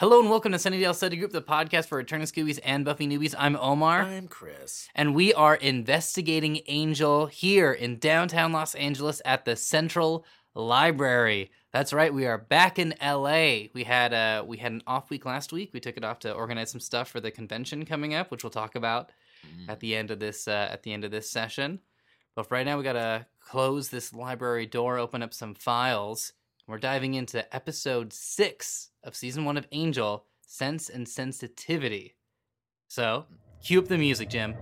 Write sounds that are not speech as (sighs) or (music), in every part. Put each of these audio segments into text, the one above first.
Hello and welcome to Sunnydale Study Group, the podcast for returning Scoobies and Buffy newbies. I'm Omar, I'm Chris. and we are investigating Angel here in downtown Los Angeles at the Central Library. That's right, we are back in LA. We had uh we had an off week last week. We took it off to organize some stuff for the convention coming up, which we'll talk about at the end of this uh, at the end of this session. But for right now, we gotta close this library door, open up some files. We're diving into episode six of season one of Angel, Sense and Sensitivity. So, cue up the music, Jim.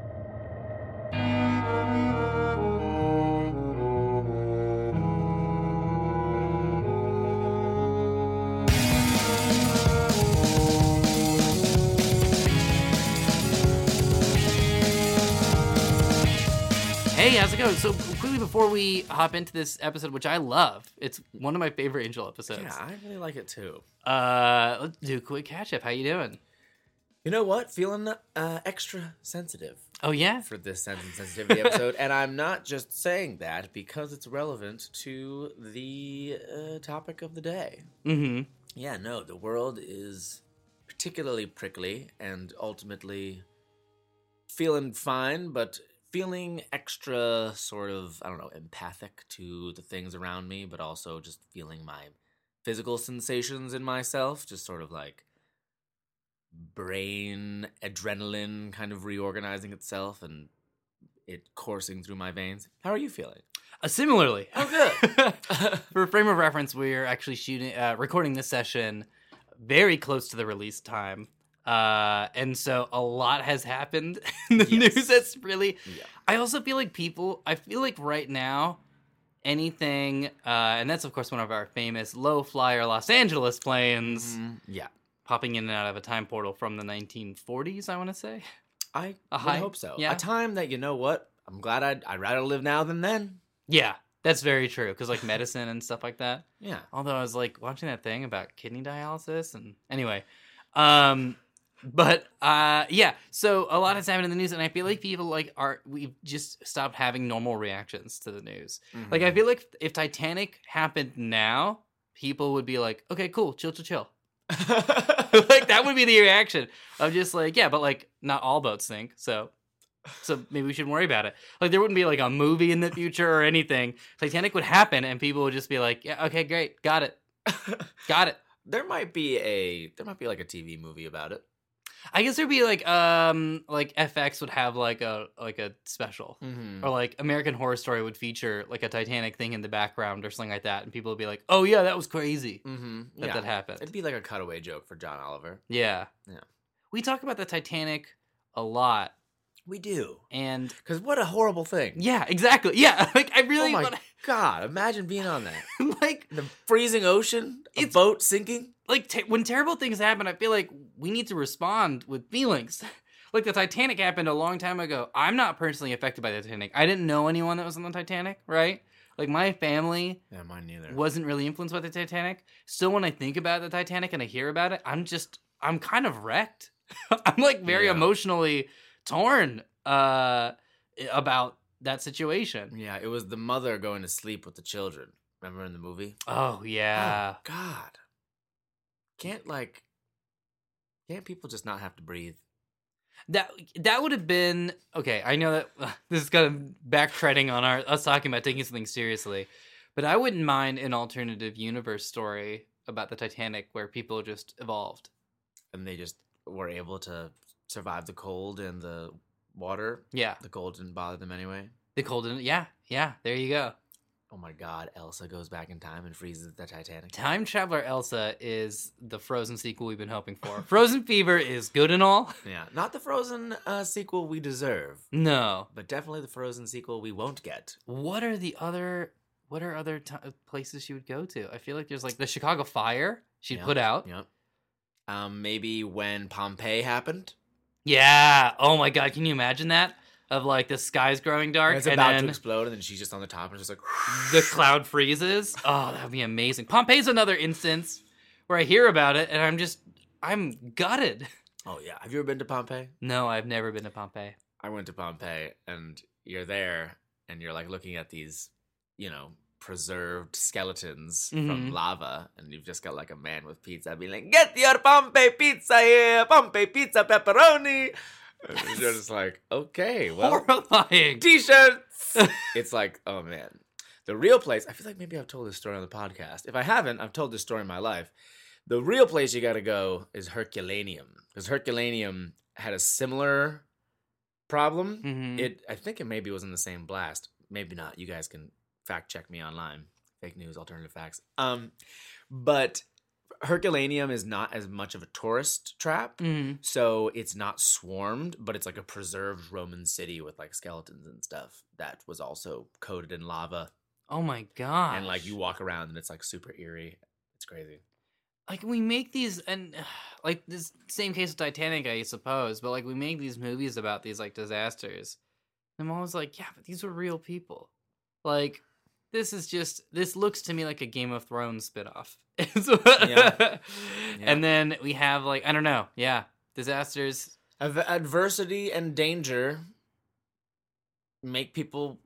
Hey, how's it going? So, before we hop into this episode, which I love, it's one of my favorite Angel episodes. Yeah, I really like it too. Uh, let's do a quick catch up. How you doing? You know what? Feeling uh, extra sensitive Oh yeah, for this sense and sensitivity episode, and I'm not just saying that because it's relevant to the uh, topic of the day. mm-hmm. Yeah, no, the world is particularly prickly and ultimately feeling fine, but feeling extra sort of, I don't know, empathic to the things around me, but also just feeling my physical sensations in myself, just sort of like brain adrenaline kind of reorganizing itself and it coursing through my veins. How are you feeling? Uh, similarly, Oh, good. (laughs) for a frame of reference, we're actually shooting, uh, recording this session very close to the release time. Uh, and so a lot has happened (laughs) in the Yes. news. That's really. Yeah. I also feel like people. I feel like right now, anything, uh, and that's of course one of our famous low flyer Los Angeles planes Mhm. Yeah. popping in and out of a time portal from the 1940s. I want to say. I high- hope so. yeah. A time that you know what? I'm glad I'd I'd rather live now than then. Yeah, that's very true. Because like medicine and stuff like that. Yeah. Although I was like watching that thing about kidney dialysis and anyway. Um but uh yeah, so a lot has happened in the news and I feel like people like are we've just stopped having normal reactions to the news. Like I Mhm. feel like if Titanic happened now, people would be like, "Okay, cool, chill chill chill." (laughs) like that would be the reaction of just like, yeah, but like not all boats sink, so so maybe we shouldn't worry about it. Like there wouldn't be like a movie in the future or anything. Titanic would happen and people would just be like, yeah, okay, great, got it, got it. (laughs) there might be a there might be like a TV movie about it. I guess there'd be like um like FX would have like a like a special. Mm-hmm. Or like American Horror Story would feature like a Titanic thing in the background or something like that, and people would be like, "Oh yeah, that was crazy Mm-hmm. that Yeah. that happened." It'd be like a cutaway joke for John Oliver. Yeah, Yeah. We talk about the Titanic a lot, We do. and Because what a horrible thing. yeah, exactly. Yeah, (laughs) like I really oh my wanna- god! Imagine being on that. (laughs) like The freezing ocean, a It's- boat sinking. like te- when terrible things happen, I feel like we need to respond with feelings. (laughs) like the Titanic happened a long time ago. I'm not personally affected by the Titanic. I didn't know anyone that was on the Titanic, right? Like my family Yeah, mine neither. wasn't really influenced by the Titanic. Still, when I think about the Titanic and I hear about it, I'm just I'm kind of wrecked. (laughs) I'm like very Yeah. emotionally torn uh, about that situation. Yeah, it was the mother going to sleep with the children. Remember in the movie? Oh yeah. Oh, God. Can't like. Can't people just not have to breathe? That that would have been okay. I know that (laughs) this is kind of backtreading on our us talking about taking something seriously, but I wouldn't mind an alternative universe story about the Titanic where people just evolved. and they just were able to survive the cold and the water. Yeah, The cold didn't bother them anyway. the cold. didn't. Yeah, yeah. There you go. Oh my god, Elsa goes back in time and freezes the Titanic. Time Traveler Elsa is the Frozen sequel we've been hoping for. (laughs) Frozen Fever is good and all. (laughs) Yeah, not the Frozen uh, sequel we deserve, No. but definitely the Frozen sequel we won't get. What are the other? What are other t- places she would go to? I feel like there's like the Chicago Fire she'd Yeah. put out. Yep. Um, maybe when Pompeii happened. Yeah. Oh my god, can you imagine that? Of like the sky's growing dark And it's and about to explode, and then she's just on the top and just like the (sighs) cloud freezes. Oh, that would be amazing. Pompeii's another instance where I hear about it and I'm just I'm gutted. Oh yeah, have you ever been to Pompeii? No, I've never been to Pompeii. I went to Pompeii, and you're there, and you're like looking at these, you know, preserved skeletons Mhm. from lava, and you've just got like a man with pizza being like, "Get your Pompeii pizza here, Pompeii pizza pepperoni." And You're just like, okay, (laughs) well, Horrifying. t-shirts. (laughs) (laughs) it's like, oh man, the real place. I feel like maybe I've told this story on the podcast. If I haven't, I've told this story in my life. The real place you got to go is Herculaneum because Herculaneum had a similar problem. Mhm. It, I think it maybe was in the same blast. Maybe not. You guys can fact check me online. Fake news, alternative facts. Um, but Herculaneum is not as much of a tourist trap. Mhm. So it's not swarmed, but it's like a preserved Roman city with like skeletons and stuff that was also coated in lava. Oh my god. And like you walk around and it's like super eerie. It's crazy. like we make these and (sighs) like this same case with Titanic, I suppose, but like we make these movies about these like disasters. And I'm always like, yeah, but these were real people. Like this is just this looks to me like a Game of Thrones spinoff. (laughs) Yeah. And then we have like I don't know, yeah, disasters. Adversity and danger make people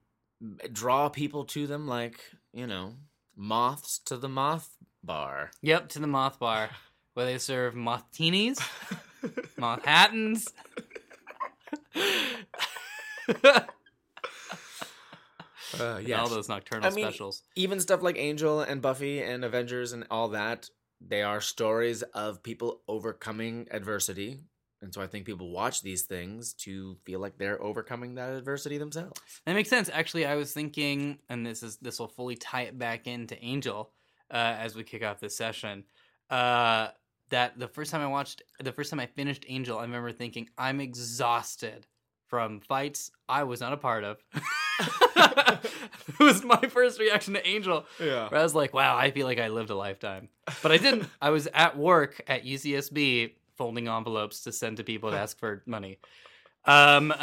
draw people to them like, you know, moths to the moth bar. Yep, to the moth bar (laughs) where they serve mothtinis, moth hattens. (laughs) Uh, yes. all those nocturnal I mean, specials. even stuff like Angel and Buffy and Avengers and all that, they are stories of people overcoming adversity. And so I think people watch these things to feel like they're overcoming that adversity themselves. That makes sense. Actually, I was thinking, and this is this will fully tie it back into Angel uh, as we kick off this session. Uh, that the first time I watched, the first time I finished Angel, I remember thinking, I'm exhausted from fights I was not a part of. (laughs) (laughs) it was my first reaction to Angel. Yeah. Where I was like, wow, I feel like I lived a lifetime. But I didn't. I was at work at UCSB folding envelopes to send to people to ask for money. Um,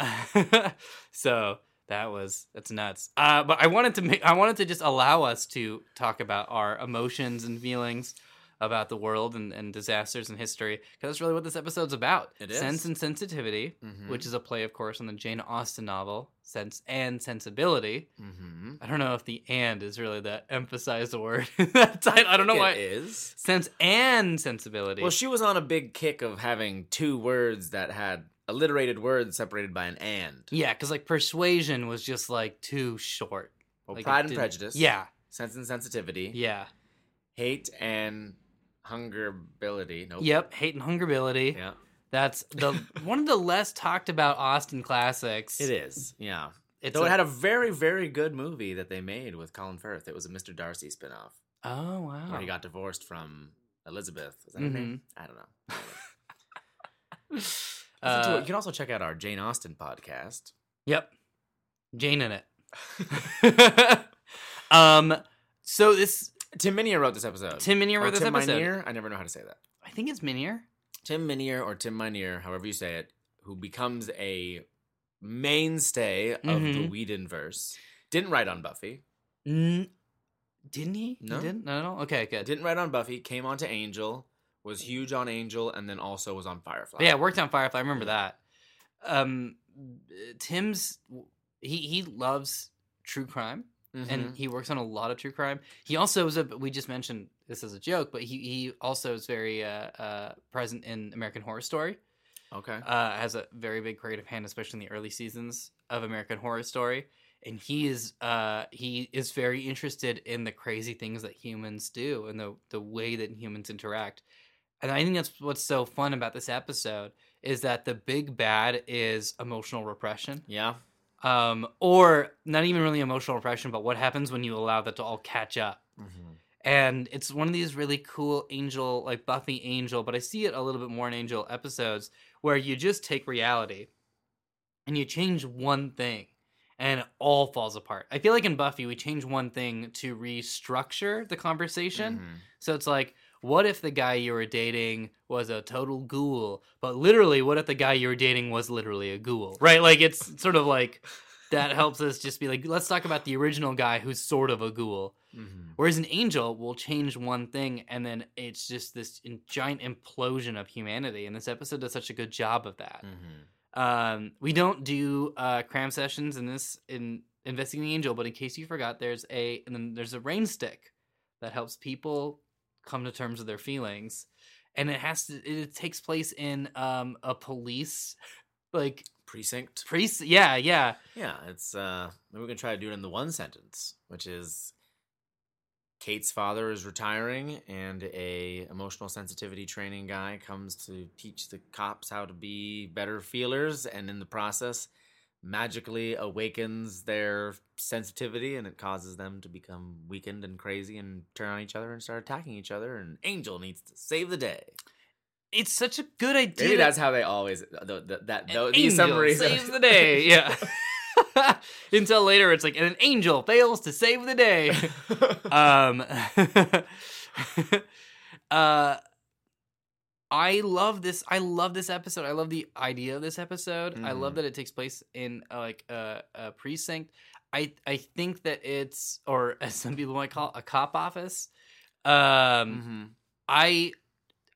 (laughs) so that was that's nuts. Uh, but I wanted to make I wanted to just allow us to talk about our emotions and feelings about the world and, and disasters and history because that's really what this episode's about. It is. Sense and Sensitivity, Mhm. which is a play, of course, on the Jane Austen novel Sense and Sensibility. Mm-hmm. I don't know if the "and" is really that emphasized word. (laughs) in that title. I don't know why. it is Sense and sensibility. Well, she was on a big kick of having two words that had alliterated words separated by an and. yeah, because like persuasion was just like too short. Well, Like, pride and prejudice. Yeah, Sense and sensitivity. yeah, Hate and hungerability. Nope. yep. Hate and hungerability. Yeah. That's the (laughs) one of the less talked about Austen classics. It is. Yeah. It's Though a- it had a very, very good movie that they made with Colin Firth. It was a Mr. Darcy spinoff oh wow. where he got divorced from Elizabeth. Is that her name? I don't know. (laughs) Uh. You can also check out our Jane Austen podcast. Yep. Jane in it. (laughs) um. So this Tim Minier wrote this episode. Tim Minier Or wrote this Tim episode. Minear? I never know how to say that. I think it's Minier. Tim Minier or Tim Minear, however you say it, who becomes a mainstay of the Mhm. Whedon verse. Didn't write on Buffy. N- didn't he? No. He didn't? No, no. Okay, good. Didn't write on Buffy. Came on to Angel. Was huge on Angel, and then also was on Firefly. Yeah, worked on Firefly. I remember that. Um, Tim's he he loves true crime Mhm. and he works on a lot of true crime. He also is a we just mentioned this as a joke, but he he also is very uh, uh, present in American Horror Story. okay. Uh, has a very big creative hand, especially in the early seasons of American Horror Story. And he is uh, he is very interested in the crazy things that humans do and the the way that humans interact. And I think that's what's so fun about this episode is that the big bad is emotional repression yeah. Um, or not even really emotional repression, but what happens when you allow that to all catch up. Mhm. And it's one of these really cool angel, like Buffy Angel, but I see it a little bit more in Angel episodes where you just take reality and you change one thing and it all falls apart. I feel like in Buffy, we change one thing to restructure the conversation. Mhm. So it's like, what if the guy you were dating was a total ghoul? But literally, what if the guy you were dating was literally a ghoul? Right? Like, it's sort of like that helps us just be like, let's talk about the original guy who's sort of a ghoul. Mhm. Whereas an angel will change one thing and then it's just this giant implosion of humanity. And this episode does such a good job of that. Mhm. Um, we don't do uh, cram sessions in this in investigating the angel, but in case you forgot, there's a and then there's a rain stick that helps people come to terms with their feelings, and it has to. It takes place in um a police like Precinct. priest. Yeah, yeah. Yeah, it's uh maybe we can try to do it in the one sentence, which is Kate's father is retiring and a emotional sensitivity training guy comes to teach the cops how to be better feelers and in the process magically awakens their sensitivity and it causes them to become weakened and crazy and turn on each other and start attacking each other and Angel needs to save the day. It's such a good idea. Maybe that's how they always the, the, that An tho- these angel summaries saves the day. (laughs) Yeah. (laughs) Until later, it's like and an angel fails to save the day. (laughs) um, uh, I love this. I love this episode. I love the idea of this episode. I love Mhm. that it takes place in uh, like a, a precinct. I I think that it's or (laughs) as some people might call it, a cop office. Um, Mhm. I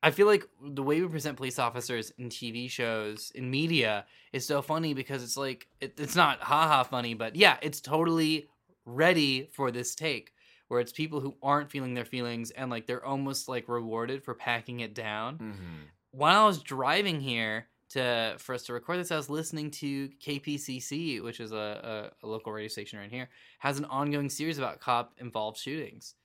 I feel like the way we present police officers in TV shows in media is so funny because it's like it, it's not haha funny, but yeah, it's totally ready for this take where it's people who aren't feeling their feelings and like they're almost like rewarded for packing it down. Mhm. While I was driving here to for us to record this, I was listening to KPCC, which is a, a, a local radio station right here, has an ongoing series about cop involved shootings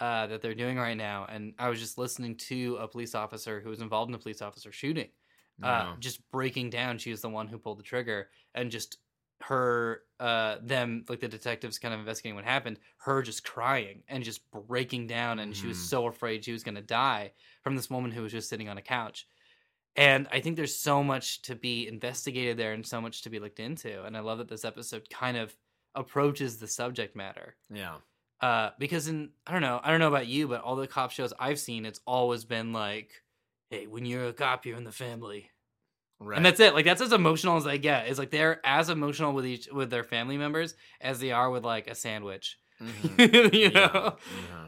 uh, that they're doing right now. And I was just listening to a police officer who was involved in a police officer shooting, uh, No. just breaking down. She was the one who pulled the trigger, and just her, uh, them, like the detectives kind of investigating what happened, her just crying and just breaking down. And she was Mhm. so afraid she was going to die from this woman who was just sitting on a couch. And I think there's so much to be investigated there and so much to be looked into. And I love that this episode kind of approaches the subject matter. Yeah. Uh, because in I don't know, I don't know about you, but all the cop shows I've seen, it's always been like, hey, when you're a cop, you're in the family. Right. And that's it. Like that's as emotional as they get. It's like they're as emotional with each with their family members as they are with like a sandwich. Mhm. (laughs) you Yeah, know? Yeah.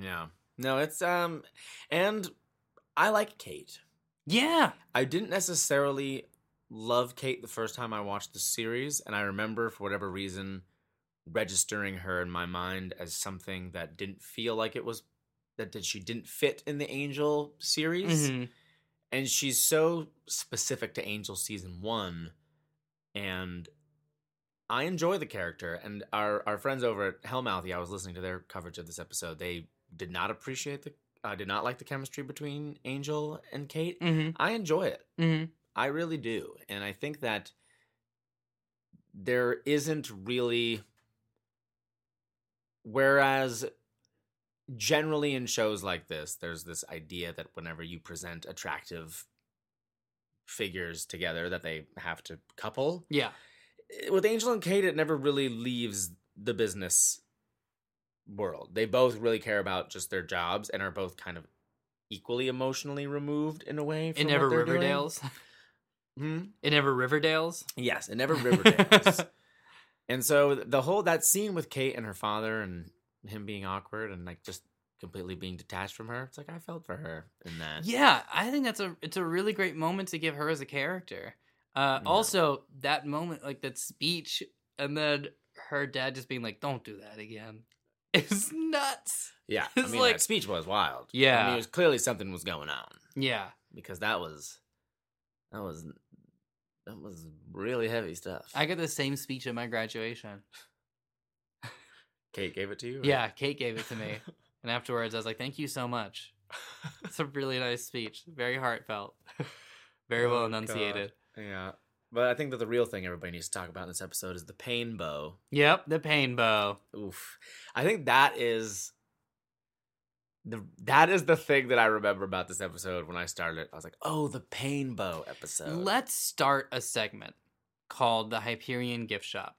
Yeah. No, it's um and I like Kate. Yeah. I didn't necessarily love Kate the first time I watched the series, and I remember for whatever reason registering her in my mind as something that didn't feel like it was that, that she didn't fit in the Angel series. Mhm. And she's so specific to Angel season one. And I enjoy the character. And our, our friends over at Hellmouthy, I was listening to their coverage of this episode. They did not appreciate the uh, did not like the chemistry between Angel and Kate. Mhm. I enjoy it. Mhm. I really do. And I think that there isn't really whereas generally in shows like this there's this idea that whenever you present attractive figures together that they have to couple Yeah. with Angel and Kate, it never really leaves the business world. They both really care about just their jobs and are both kind of equally emotionally removed in a way. It From never what they're doing. Riverdale's. Hmm? It never Riverdale's. Yes, it never (laughs) Riverdale's. and so the whole that scene with Kate and her father and him being awkward and like just completely being detached from her, it's like I felt for her in that. Yeah, I think that's a it's a really great moment to give her as a character. Uh, Yeah. Also, that moment, like that speech, and then her dad just being like, "Don't do that again," (laughs) is nuts. Yeah, I It's mean like- that speech was wild. Yeah, I mean, it was clearly something was going on. Yeah, because that was that was that was really heavy stuff. I got the same speech at my graduation. Kate gave it to you. or- Yeah, Kate gave it to me, (laughs) and afterwards, I was like, "Thank you so much." It's a really nice speech, very heartfelt, (laughs) very well Oh, enunciated. yeah, but I think that the real thing everybody needs to talk about in this episode is the pain bow. Yep, the pain bow. Oof, I think that is the that is the thing that I remember about this episode when I started it. I was like, oh, the pain bow episode. Let's start a segment called the Hyperion Gift Shop.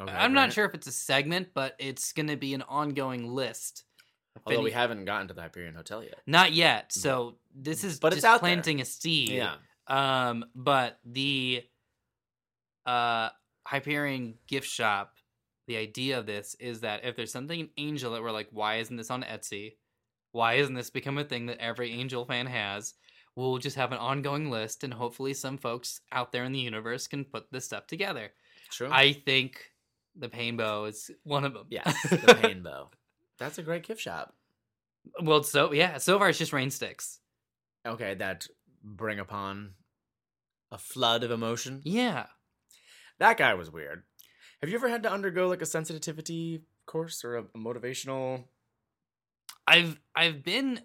Okay, I'm not right. sure if it's a segment, but it's going to be an ongoing list. Although we haven't gotten to the Hyperion Hotel yet. Not yet. So this is But just it's out there. planting a seed. Yeah. Um, but the uh Hyperion gift shop, the idea of this is that if there's something in Angel that we're like, why isn't this on Etsy? Why isn't this become a thing that every Angel fan has? We'll just have an ongoing list, and hopefully, some folks out there in the universe can put this stuff together. True. I think the pain bow is one of them. Yes, the (laughs) pain bow. That's a great gift shop. well, so yeah, so far it's just rain sticks. Okay, that bring upon a flood of emotion. Yeah. That guy was weird. Have you ever had to undergo like a sensitivity course or a, a motivational? I've I've been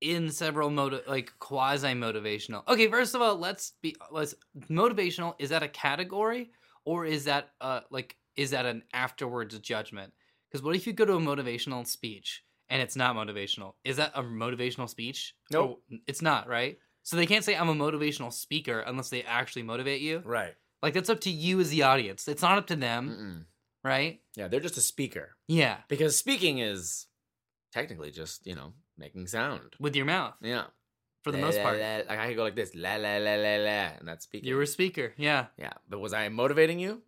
in several motive like quasi motivational. Okay, first of all, let's be let's motivational is that a category or is that uh like is that an afterwards judgment? Because what if you go to a motivational speech and it's not motivational? Is that a motivational speech? Nope. Oh, it's not, right? So they can't say I'm a motivational speaker unless they actually motivate you. Right. Like that's up to you as the audience. It's not up to them, Mm-mm. right? Yeah, they're just a speaker Yeah, because speaking is technically just you know making sound. with your mouth Yeah, for the La, most la, part. la. Like I could go like this, la la la la la, and that's speaking. You were a speaker, yeah. yeah, but was I motivating you?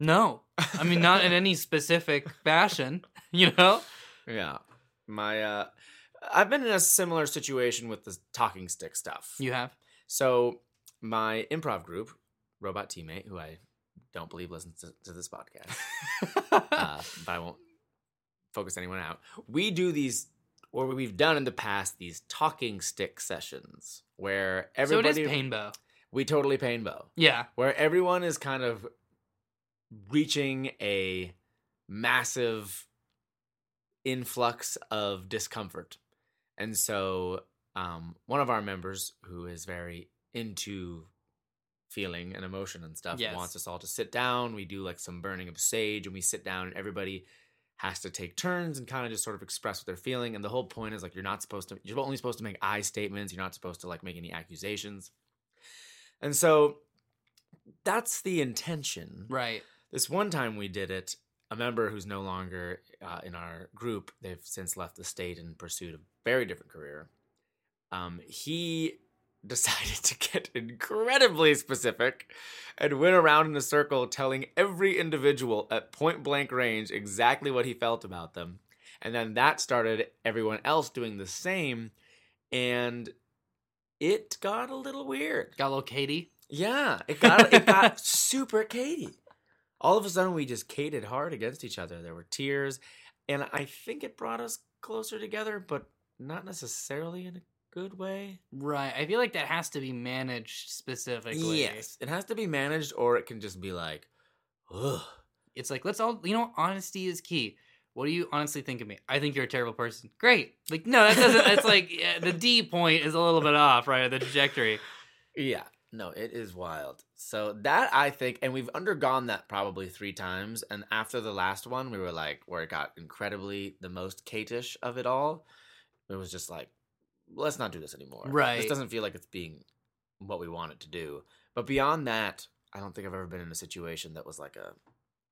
No, I mean not in (laughs) any specific fashion, (laughs) you know. Yeah, my uh, I've been in a similar situation with the talking stick stuff. You have. So my improv group, Robot Teammate, who I don't believe listens to, to this podcast, (laughs) uh, but I won't focus anyone out. We do these, or we've done in the past, these talking stick sessions where everybody so it is painbow. we totally painbow, Yeah, where everyone is kind of reaching a massive influx of discomfort. And so um, one of our members who is very into feeling and emotion and stuff Yes. wants us all to sit down. We do like some burning of sage and we sit down and everybody has to take turns and kind of just sort of express what they're feeling. And the whole point is like you're not supposed to you're only supposed to make I statements. You're not supposed to like make any accusations. And so that's the intention. right. This one time we did it, a member who's no longer uh, in our group, they've since left the state in pursuit of a very different career. Um, he (laughs) decided to get incredibly specific and went around in a circle telling every individual at point blank range exactly what he felt about them. And then that started everyone else doing the same. And it got a little weird. Got a little Katie. Yeah, it got it got (laughs) super Katie. All of a sudden, we just cated hard against each other. There were tears, and I think it brought us closer together, but not necessarily in a good way. Right. I feel like that has to be managed specifically. Yes, it has to be managed, or it can just be like, ugh. It's like let's all you know. Honesty is key. What do you honestly think of me? I think you're a terrible person. Great. Like no, that doesn't. It's like yeah, the D point is a little bit off, right? The trajectory. Yeah, no, it is wild. So that I think, and we've undergone that probably three times. And after the last one, we were like, where it got incredibly the most Kate-ish of it all. It was just like, let's not do this anymore. Right. This doesn't feel like it's being what we want it to do. But beyond that, I don't think I've ever been in a situation that was like a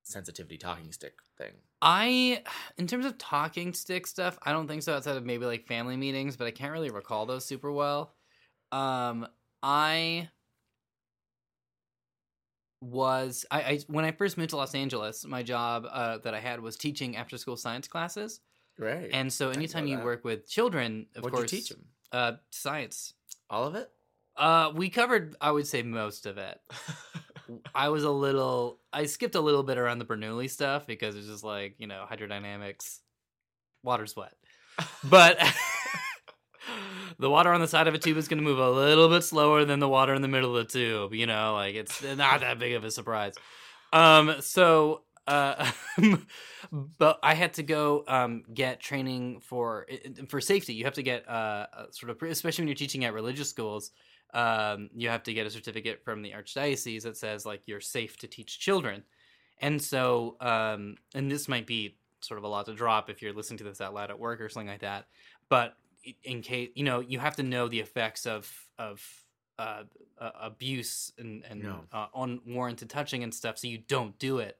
sensitivity talking stick thing. I, (sighs) in terms of talking stick stuff, I don't think so outside of maybe like family meetings, but I can't really recall those super well. Um, I was I, I when I first moved to Los Angeles, my job uh, that I had was teaching after school science classes, Great. and so anytime you that. work with children, of What'd course, teach them? uh, science. All of it? Uh, we covered, I would say, most of it. (laughs) I was a little, I skipped a little bit around the Bernoulli stuff because it's just like you know hydrodynamics, water's wet, but (laughs) the water on the side of a tube is going to move a little bit slower than the water in the middle of the tube. You know, like it's not that big of a surprise. Um, so. Uh, (laughs) but I had to go um, get training for for safety. You have to get uh, a sort of, especially when you're teaching at religious schools um, you have to get a certificate from the archdiocese that says like you're safe to teach children and so um, and this might be sort of a lot to drop if you're listening to this out loud at work or something like that but in case you know you have to know the effects of of uh, uh, abuse and and No. uh, unwarranted touching and stuff so you don't do it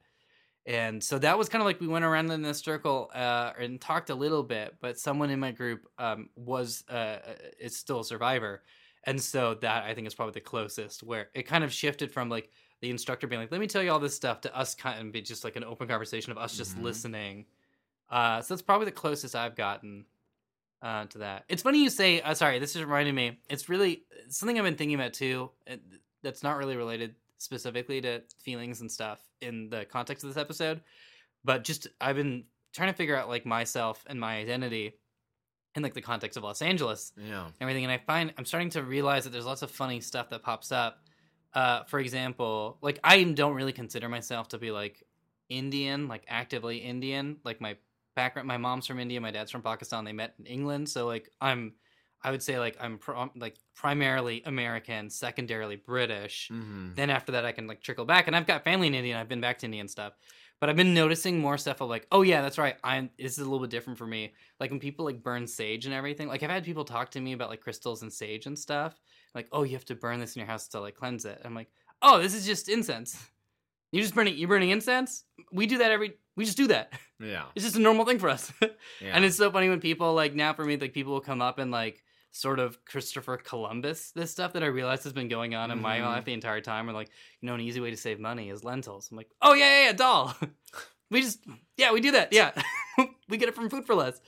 and so that was kind of like we went around in this circle uh, and talked a little bit but someone in my group um, was uh, is still a survivor and so that I think is probably the closest where it kind of shifted from like the instructor being like, "Let me tell you all this stuff," to us kind of be just like an open conversation of us just Mhm. listening. Uh, so that's probably the closest I've gotten uh, to that. It's funny you say. Uh, sorry, this is reminding me. It's really something I've been thinking about too. That's not really related specifically to feelings and stuff in the context of this episode, but just I've been trying to figure out like myself and my identity in like the context of Los Angeles Yeah. and everything. And I find I'm starting to realize that there's lots of funny stuff that pops up. Uh, for example, like I don't really consider myself to be like Indian, like actively Indian. Like my background, my mom's from India, my dad's from Pakistan. They met in England, so like I'm, I would say like I'm pro- like primarily American, secondarily British. Mm-hmm. Then after that, I can like trickle back, and I've got family in India. and I've been back to India and stuff. But I've been noticing more stuff of like, oh yeah, that's right. I'm. This is a little bit different for me. Like when people like burn sage and everything. Like I've had people talk to me about like crystals and sage and stuff. Like, oh, you have to burn this in your house to like cleanse it. I'm like, oh, this is just incense. You just burning. You're burning incense. We do that every. We just do that. Yeah. It's just a normal thing for us. Yeah. And it's so funny when people like now for me like people will come up and like sort of Christopher Columbus this stuff that I realize has been going on in my Mhm. life the entire time. Or like you know an easy way to save money is lentils. I'm like oh yeah yeah yeah dal. (laughs) we just yeah we do that yeah (laughs) we get it from food for less.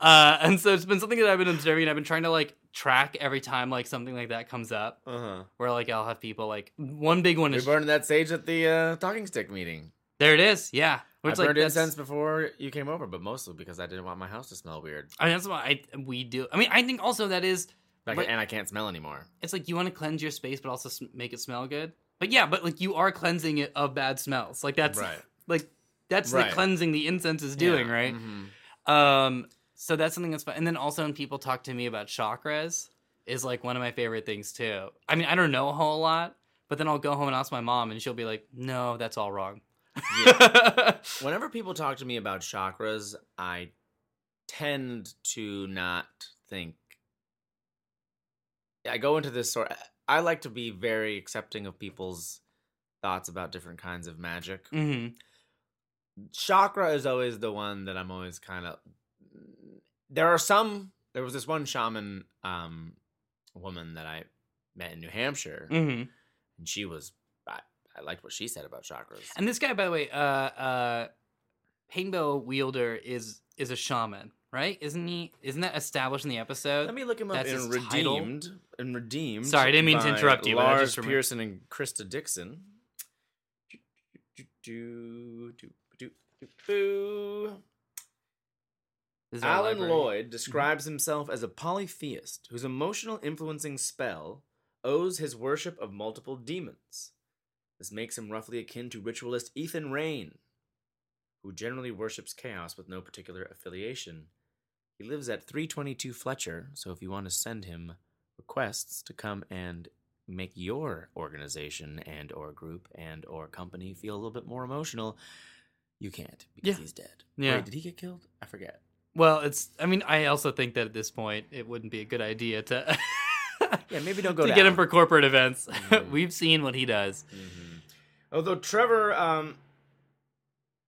Uh, and so it's been something that I've been observing. and I've been trying to like track every time like something like that comes up, uh huh. where like I'll have people like one big one We is burned that sage at the uh, talking stick meeting. There. It is, yeah. Where I like burned that's- incense before you came over, but mostly because I didn't want my house to smell weird. I mean, that's what I we do. I mean, I think also that is Like, But- and I can't smell anymore. it's like you want to cleanse your space but also make it smell good but yeah but like you are cleansing it of bad smells like that's right. like that's Right. the cleansing the incense is doing Yeah. right Mhm. um so that's something that's fun and then also when people talk to me about chakras is like one of my favorite things too i mean i don't know a whole lot but then i'll go home and ask my mom and she'll be like no that's all wrong (laughs) Whenever people talk to me about chakras, I tend to not think. I go into this sort. I like to be very accepting of people's thoughts about different kinds of magic. hmm chakra is always the one that I'm always kind of. There are some. There was this one shaman um, woman that I met in New Hampshire, hmm and she was. I, I liked what she said about chakras. and this guy by the way uh uh painbow wielder is is a shaman right isn't he isn't that established in the episode Let me look him up That's in his title? redeemed. In redeemed. Sorry, I didn't mean to interrupt you, but I Lars just remem- Pearson and Christa Dickson. Do, do, do, do, do, do. This is our Alan library. Lloyd describes himself as a polytheist whose emotional influencing spell owes his worship of multiple demons. This makes him roughly akin to ritualist Ethan Rayne, who generally worships chaos with no particular affiliation. He lives at 322 Fletcher, so if you want to send him requests to come and make your organization and or group and or company feel a little bit more emotional, you can't because Yeah. he's dead. Yeah. Wait, did he get killed? I forget. Well, it's. I mean, I also think that at this point, it wouldn't be a good idea to. Yeah, maybe don't (laughs) go to down. get him for corporate events. Mhm. (laughs) We've seen what he does. Mhm. Although Trevor, um,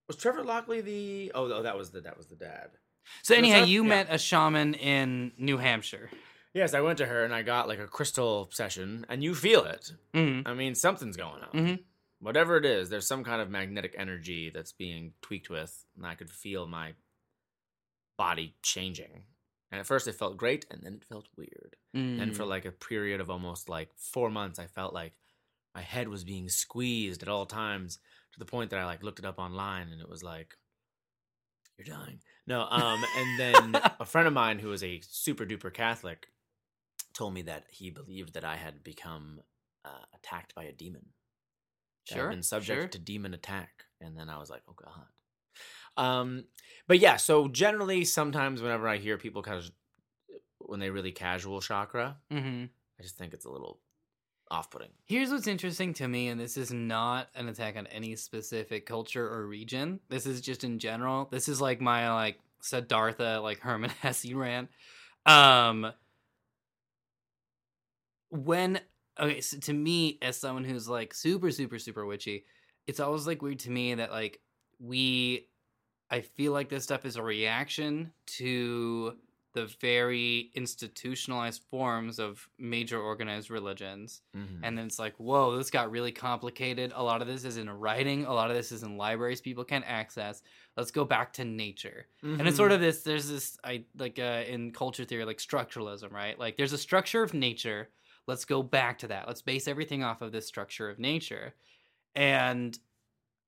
was Trevor Lockley the? Oh, oh, that was the that was the dad. So anyhow, you yeah. met a shaman in New Hampshire. Yes, I went to her and I got like a crystal session, and you feel it. hmm I mean, something's going on. Mhm. Whatever it is, there's some kind of magnetic energy that's being tweaked with, and I could feel my body changing. And at first, it felt great, and then it felt weird. Mm. And for like a period of almost like four months, I felt like my head was being squeezed at all times to the point that I like looked it up online and it was like, you're dying. No, um, and then (laughs) a friend of mine who was a super duper Catholic told me that he believed that I had become uh, attacked by a demon. sure, been subject sure. to demon attack. And then I was like, oh God. Um, but yeah, so generally, sometimes whenever I hear people kind of when they really casual chakra, hmm I just think it's a little off-putting. Here's what's interesting to me, and this is not an attack on any specific culture or region. This is just in general. This is like my like Siddhartha, like Hermann (laughs) Hesse rant. Um, when okay, so to me, as someone who's like super, super, super witchy, it's always like weird to me that like we, I feel like this stuff is a reaction to the very institutionalized forms of major organized religions. Mm-hmm. and then it's like whoa this got really complicated. A lot of this is in writing. A lot of this is in libraries people can't access. Let's go back to nature. And it's sort of this there's this i like uh, in culture theory like structuralism right? Like there's a structure of nature. Let's go back to that. Let's base everything off of this structure of nature. And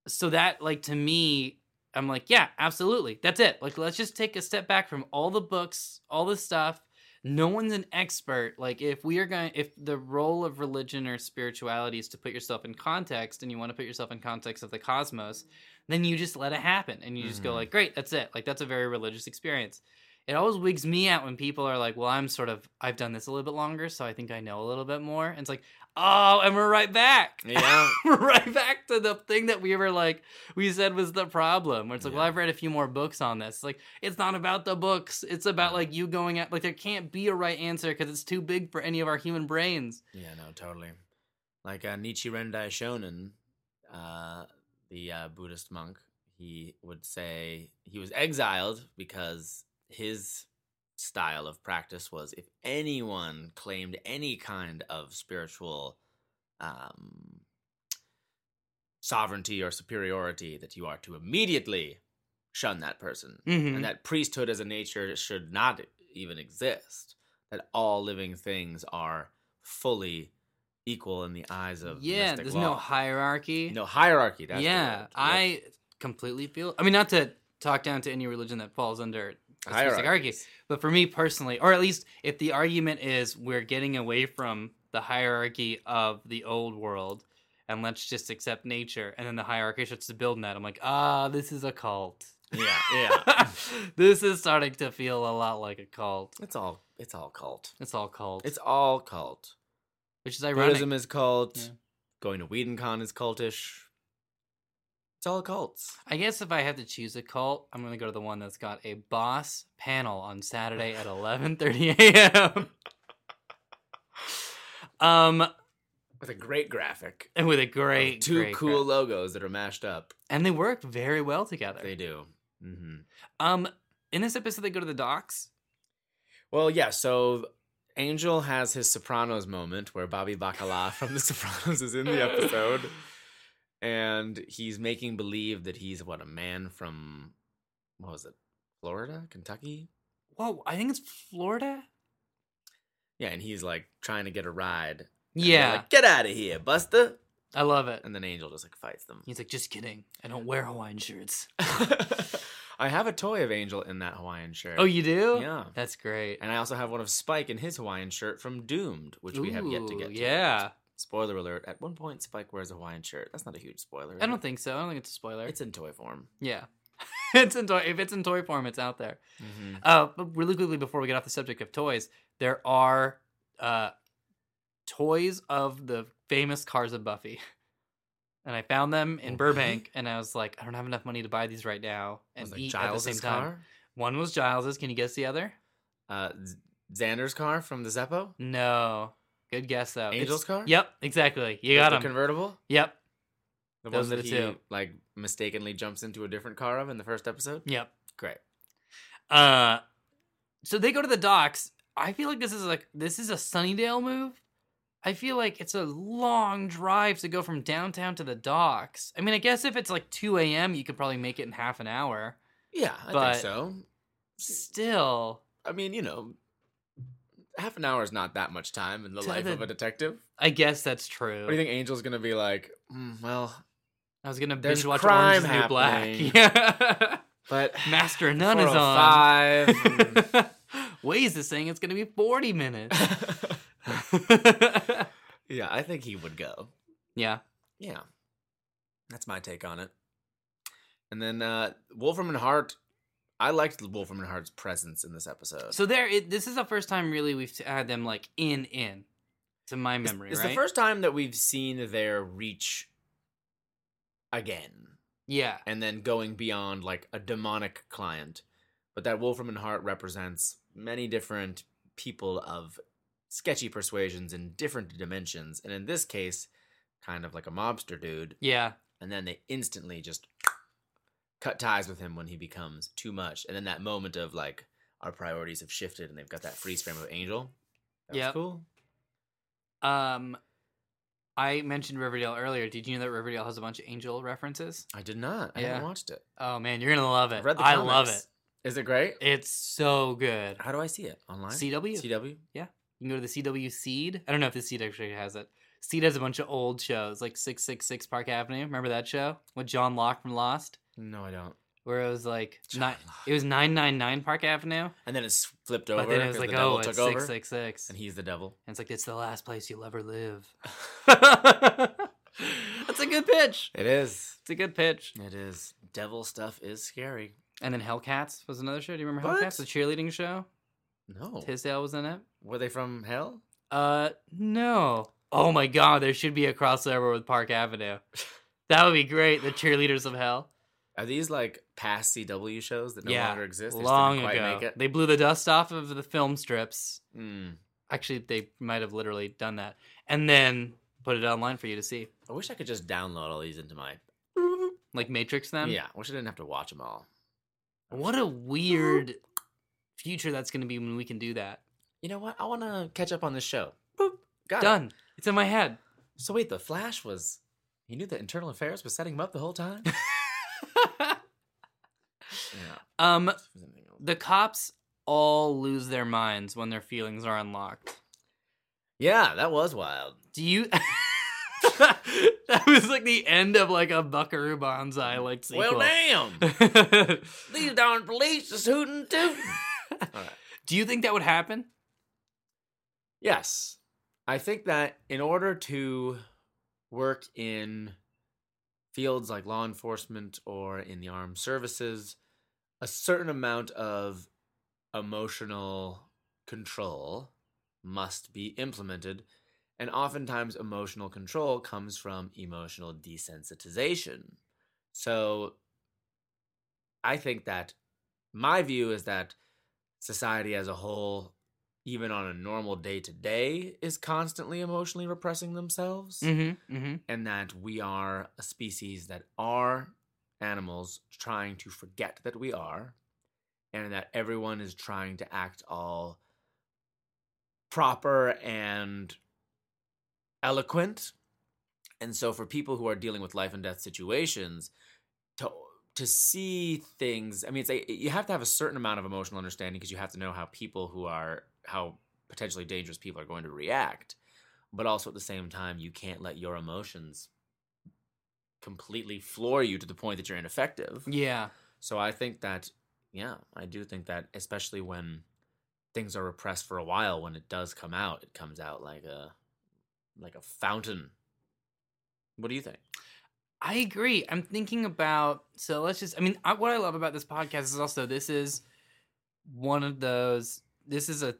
so that like to me i'm like yeah absolutely that's it. Like let's just take a step back from all the books all the stuff. No one's an expert. Like if we are going if the role of religion or spirituality is to put yourself in context and you want to put yourself in context of the cosmos then you just let it happen and you just go Mhm. like great that's it. Like that's a very religious experience. It always wigs me out when people are like well i'm sort of i've done this a little bit longer so i think i know a little bit more. And it's like oh and we're right back Yeah. (laughs) we're right back to the thing that we were like we said was the problem where it's like well i've read a few more books on this it's like it's not about the books it's about Yeah. like you going at like there can't be a right answer because it's too big for any of our human brains Yeah, no, totally. Like uh, Nichiren Daishonin, uh, the uh, Buddhist monk, he would say he was exiled because his style of practice was if anyone claimed any kind of spiritual um, sovereignty or superiority, that you are to immediately shun that person Mhm. and that priesthood as a nature should not even exist. That all living things are fully equal in the eyes of yeah there's law. no hierarchy no hierarchy. That's yeah. I completely feel i mean not to talk down to any religion that falls under specific hierarchy Hierarchies. But for me personally, or at least if the argument is we're getting away from the hierarchy of the old world and let's just accept nature, and then the hierarchy starts to build in that, I'm like, ah, this is a cult. Yeah, yeah. (laughs) this is starting to feel a lot like a cult. it's all it's all cult. It's all cult. It's all cult. which is ironic. Buddhism is cult. Yeah. Going to WhedonCon is cultish. It's all cults. I guess if I had to choose a cult, I'm gonna go to the one that's got a boss panel on Saturday at 11:30 a.m. (laughs) um, With a great graphic. and with a great, two great cool logos that are mashed up. and they work very well together. They do. hmm Um, in this episode, they go to the docks. Well, yeah. So Angel has his Sopranos moment where Bobby Bacala from The Sopranos is in the (laughs) episode, and he's making believe that he's what a man from what was it, Florida, Kentucky? Whoa, I think it's Florida. Yeah, and he's like trying to get a ride. Yeah, like, get out of here, Buster! I love it. And then Angel just like fights them. He's like, just kidding. I don't wear Hawaiian shirts. (laughs) I have a toy of Angel in that Hawaiian shirt. Oh, you do? Yeah. That's great. And I also have one of Spike in his Hawaiian shirt from Doomed, which we have yet to get to. Yeah, Spoiler alert, at one point Spike wears a Hawaiian shirt. That's not a huge spoiler. I don't it? think so. I don't think it's a spoiler. It's in toy form. yeah, (laughs) it's in toy. If it's in toy form, it's out there. Mm-hmm. Uh, but really quickly before we get off the subject of toys, there are uh, toys of the famous cars of Buffy. (laughs) And I found them in Burbank, and I was like, I don't have enough money to buy these right now and Was like eat Giles' at the same time. car? One was Giles's. Can you guess the other? Uh, Xander's car from the Zeppo? No. Good guess though. It's- Angel's car? Yep, exactly. You got the him. convertible? yep, The Those one that he two. like mistakenly jumps into a different car of in the first episode? yep. Great. Uh, so they go to the docks. I feel like this is like this is a Sunnydale move. I feel like it's a long drive to go from downtown to the docks. I mean, I guess if it's like 2 a.m., you could probably make it in half an hour. Yeah, I But- think so. Still, I mean, you know, half an hour is not that much time in the life the- of a detective. I guess that's true. What do you think Angel's gonna be like? "Mm, well, I was gonna binge watch crime Orange is the New Black. Yeah. (laughs) but Master None is on. 405, (laughs) Waze is saying it's gonna be 40 minutes. (laughs) yeah, I think he would go. yeah. Yeah. That's my take on it. And then uh Wolfram and Hart I liked Wolfram and Hart's presence in this episode. So there, it, this is the first time really we've had them like in in, to my memory, it's right? the first time that we've seen their reach again yeah, and then going beyond like a demonic client. But that Wolfram and Hart represents many different people of sketchy persuasions in different dimensions. And in this case, kind of like a mobster dude. yeah, and then they instantly just cut ties with him when he becomes too much. And then that moment of like our priorities have shifted and they've got that freeze frame of Angel. Yeah. cool. Um, I mentioned Riverdale earlier. Did you know that Riverdale has a bunch of Angel references? I did not. I Yeah. haven't watched it. Oh man, you're gonna love it. I've read the I love it. Is it great? It's so good. How do I see it online? CW. CW. Yeah. You can go to the CW Seed. I don't know if the Seed actually has it. Seed has a bunch of old shows like Six Six Six Park Avenue. Remember that show with John Locke from Lost, No, I don't. where it was like nine, it was nine nine nine Park Avenue, And then it's flipped over but then it was like the oh it's six six six, and he's the devil. and it's like it's the last place you'll ever live. (laughs) That's a good pitch. It is. It's a good pitch. It is. Devil stuff is scary. And then Hellcats was another show. Do you remember What? Hellcats, the cheerleading show? No. Tisdale was in it. Were they from hell? Uh, no. Oh my god, there should be a crossover with Park Avenue. (laughs) That would be great. The cheerleaders of hell. Are these like past CW shows that no yeah, longer exist? They long ago. Make it? They blew the dust off of the film strips. Mm. Actually, they might have literally done that, and then put it online for you to see, I wish I could just download all these into my. like Matrix. Them. yeah, I wish I didn't have to watch them all. What a weird future that's going to be when we can do that. You know what? I want to catch up on this show. Boop. Got it. Done. It's in my head. So wait, the Flash was. He knew that Internal Affairs was setting him up the whole time. (laughs) yeah. um, the cops all lose their minds when their feelings are unlocked. Yeah, that was wild. Do you? (laughs) that was like the end of like a Buckaroo Banzai like sequel. Well, damn. (laughs) These darn police is hooting tooting. (laughs) All right. Do you think that would happen? Yes. I think that in order to work in fields like law enforcement or in the armed services, a certain amount of emotional control must be implemented. And oftentimes, emotional control comes from emotional desensitization. So, I think that my view is that society as a whole even on a normal day to day, is constantly emotionally repressing themselves, Mm-hmm. Mm-hmm. and that we are a species that are animals trying to forget that we are, and that everyone is trying to act all proper and eloquent. And so, for people who are dealing with life and death situations, to to see things, I mean, it's a, you have to have a certain amount of emotional understanding because you have to know how people who are how potentially dangerous people are going to react. But also at the same time, you can't let your emotions completely floor you to the point that you're ineffective. Yeah. So I think that, yeah, I do think that, especially when things are repressed for a while, when it does come out, it comes out like a like a fountain. What do you think? I agree. I'm thinking about so let's just. I mean, I, what I love about this podcast is also this is one of those. This is a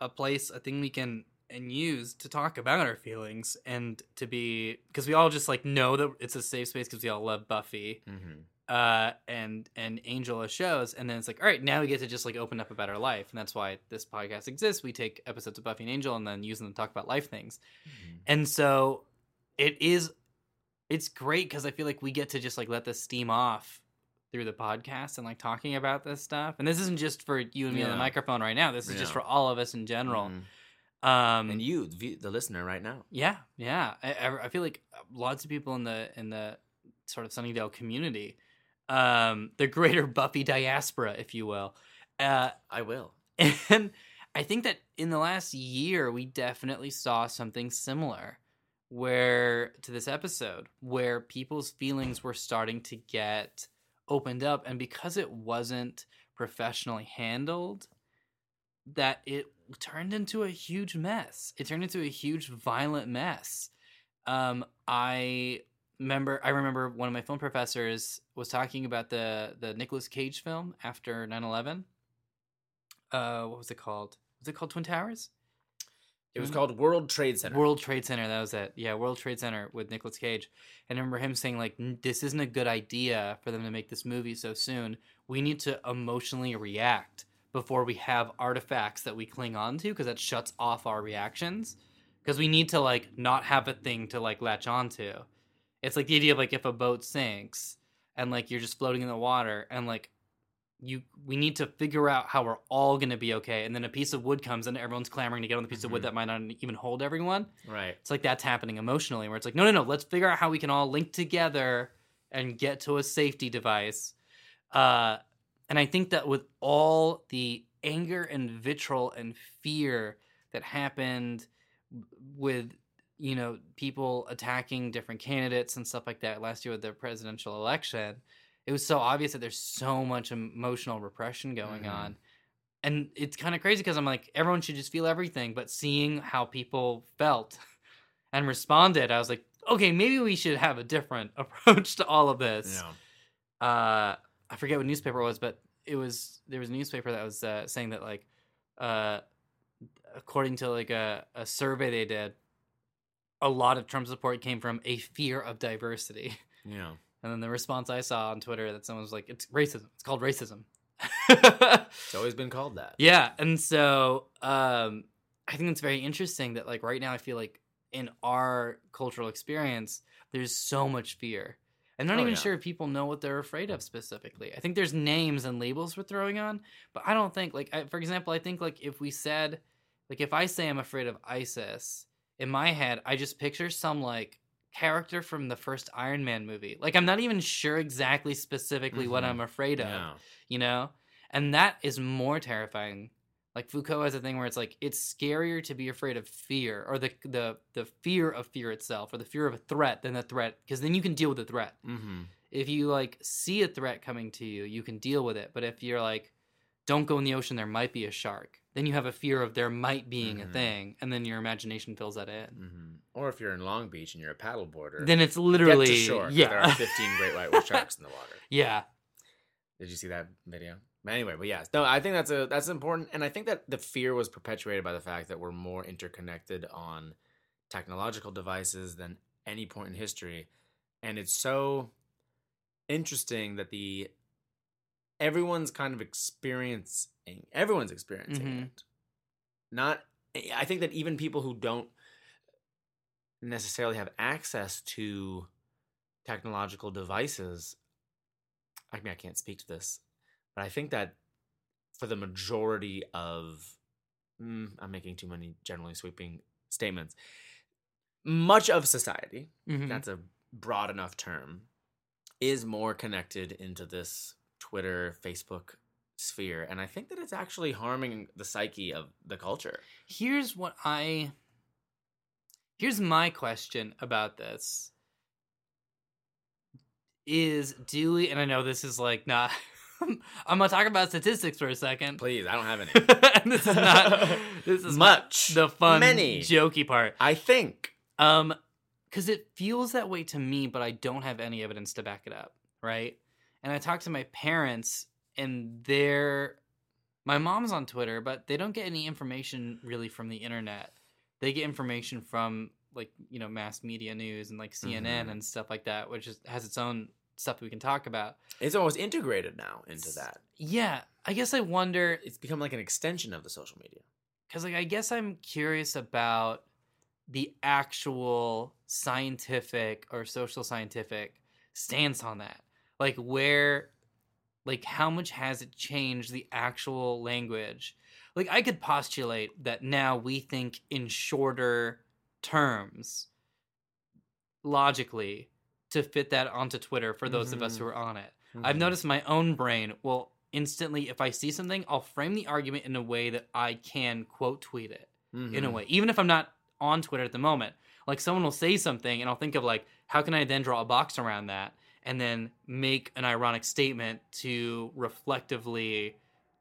a place, a thing we can and use to talk about our feelings and to be because we all just like know that it's a safe space because we all love Buffy Mm-hmm. uh and and Angel as shows and then it's like all right now we get to just like open up about our life and that's why this podcast exists. We take episodes of Buffy and Angel and then use them to talk about life things. And so it is it's great because I feel like we get to just like let this steam off through the podcast and like talking about this stuff. And this isn't just for you and me on the microphone right now. This is just for all of us in general. Mhm. Um and you, the, listener, right now. yeah, yeah. I, I I feel like lots of people in the in the sort of Sunnydale community, um, the greater (laughs) Buffy diaspora, if you will, uh, I will. (laughs) and I think that in the last year, we definitely saw something similar where to this episode where people's feelings were starting to get opened up. And because it wasn't professionally handled, that it turned into a huge mess. It turned into a huge violent mess. Um, I remember I remember one of my film professors was talking about the the Nicolas Cage film after 9/11 uh what was it called was it called twin towers It was Mhm. called World Trade Center. world trade center that was it. Yeah world trade center with Nicolas cage. And i remember him saying like this isn't a good idea for them to make this movie so soon. We need to emotionally react before we have artifacts that we cling on to because that shuts off our reactions. Because we need to like not have a thing to like latch onto it's like the idea of like if a boat sinks and like you're just floating in the water and like you we need to figure out how we're all going to be okay and then a piece of wood comes and everyone's clamoring to get on the piece of wood Mhm. that might not even hold everyone right. it's like that's happening emotionally where it's like no no no let's figure out how we can all link together and get to a safety device uh and i think that with all the anger and vitriol and fear that happened with you know people attacking different candidates and stuff like that last year with the presidential election it was so obvious that there's so much emotional repression going Mhm. on and it's kind of crazy because i'm like everyone should just feel everything but seeing how people felt (laughs) and responded i was like okay maybe we should have a different (laughs) approach to all of this Yeah. uh i forget what newspaper it was but it was there was a newspaper that was uh, saying that like uh according to like a, a survey they did a lot of trump support came from a fear of diversity Yeah. And then the response i saw on twitter that someone was like it's racism it's called racism It's always been called that. yeah and so um i think it's very interesting that like right now i feel like in our cultural experience there's so much fear i'm not Oh, even yeah. sure if people know what they're afraid of specifically i think there's names and labels we're throwing on but i don't think like I, for example i think like if we said like if i say i'm afraid of isis in my head i just picture some like character from the first iron man movie like i'm not even sure exactly specifically what Mhm. i'm afraid of Yeah. you know and that is more terrifying like foucault has a thing where it's like it's scarier to be afraid of fear or the the the fear of fear itself or the fear of a threat than the threat because then you can deal with the threat Mm-hmm. if you like see a threat coming to you you can deal with it but if you're like don't go in the ocean there might be a shark then you have a fear of there might being Mhm. a thing and then your imagination fills that in Mm-hmm. Or if you're in Long Beach and you're a paddleboarder, then it's literally get to shore. yeah There are 15 great white sharks in the water. (laughs) yeah Did you see that video? But anyway, but yeah, no, I think that's a that's important, and I think that the fear was perpetuated by the fact that we're more interconnected on technological devices than any point in history, and it's so interesting that the everyone's kind of experiencing everyone's experiencing Mhm. it. Not, I think that even people who don't necessarily have access to technological devices I mean, I can't speak to this, but I think that for the majority of, mm, I'm making too many generally sweeping statements. Much of society, Mhm. that's a broad enough term, is more connected into this Twitter, Facebook sphere, and I think that it's actually harming the psyche of the culture. here's what I here's my question about this is do we and I know this is like not (laughs) I'm gonna talk about statistics for a second. Please, I don't have any. (laughs) this is not this is Much. the fun Many. jokey part. I think. Um because it feels that way to me, but I don't have any evidence to back it up, right? And I talked to my parents and they're my mom's on Twitter, but they don't get any information really from the internet. They get information from like, you know, mass media news and like CNN Mhm. and stuff like that, which is, has its own stuff that we can talk about. It's almost integrated now into that. Yeah, I guess I wonder It's become like an extension of the social media. because like I guess I'm curious about the actual scientific or social scientific stance on that. Like where like how much has it changed the actual language? Like I could postulate that now we think in shorter terms logically to fit that onto Twitter for those of us Mhm. who are on it. I've noticed my own brain will instantly, if I see something, I'll frame the argument in a way that I can quote tweet it in a Mhm. way, even if I'm not on Twitter at the moment. Like someone will say something, and I'll think of like, how can I then draw a box around that, and then make an ironic statement to reflectively,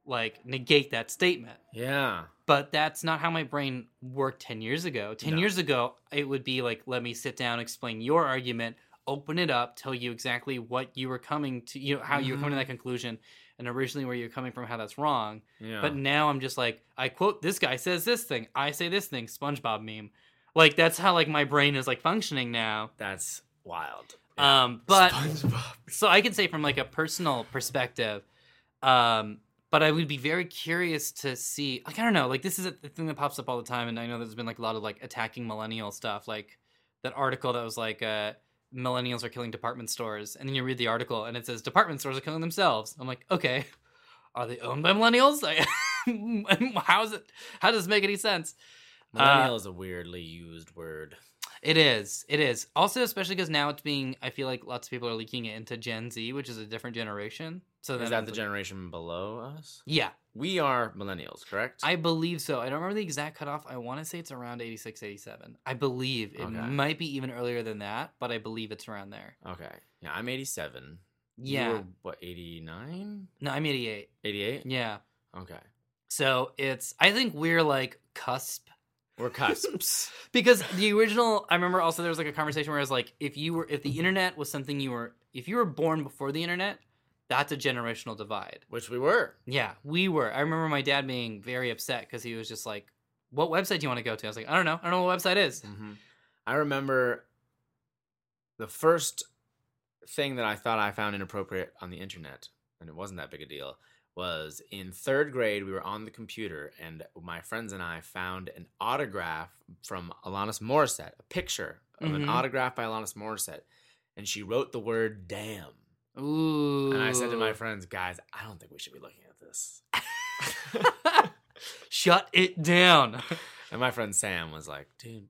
like negate that statement. Yeah. But that's not how my brain worked 10 years ago. 10 No. years ago, it would be like, let me sit down, explain your argument, open it up, tell you exactly what you were coming to, you know, how you were coming to that mm-hmm. conclusion, and originally where you're coming from, how that's wrong. Yeah. But now I'm just like, I quote this guy says this thing, I say this thing, SpongeBob meme. Like that's how like my brain is like functioning now. that's wild. Um, but SpongeBob. (laughs) so I can say from like a personal perspective, um, but I would be very curious to see. Like I don't know, like this is a thing that pops up all the time, and I know there's been like a lot of like attacking millennial stuff, like that article that was like uh, millennials are killing department stores, and then you read the article and it says department stores are killing themselves. I'm like, okay, (laughs) are they owned by millennials? (laughs) how is it? How does this make any sense? Millennial is a weirdly used word. It is. It is. Also, especially because now it's being. I feel like lots of people are leaking it into Gen Z, which is a different generation. So then Is that the like- generation below us? Yeah, We are millennials, correct? I believe so. I don't remember the exact cutoff. I want to say it's around 86, 87. I believe it Okay. might be even earlier than that, but I believe it's around there. okay. Yeah, I'm 87. Yeah. Were, what, 89? No, I'm 88. 88? Yeah. Okay. So it's. I think we're like cusp We're cusps. (laughs) because the original i remember also there was like a conversation where I was like if you were if the internet was something you were if you were born before the internet that's a generational divide. Which we were. yeah we were. I remember my dad being very upset because he was just like what website do you want to go to? I was like i don't know. I don't know what website is. Hmm I remember the first thing that I thought I found inappropriate on the internet, and it wasn't that big a deal, was in third grade. We were on the computer, and my friends and I found an autograph from Alanis Morissette, a picture of an Mhm. autograph by Alanis Morissette, and she wrote the word "damn." ooh And I said to my friends, "Guys, I don't think we should be looking at this." (laughs) shut it down and my friend Sam was like, "Dude,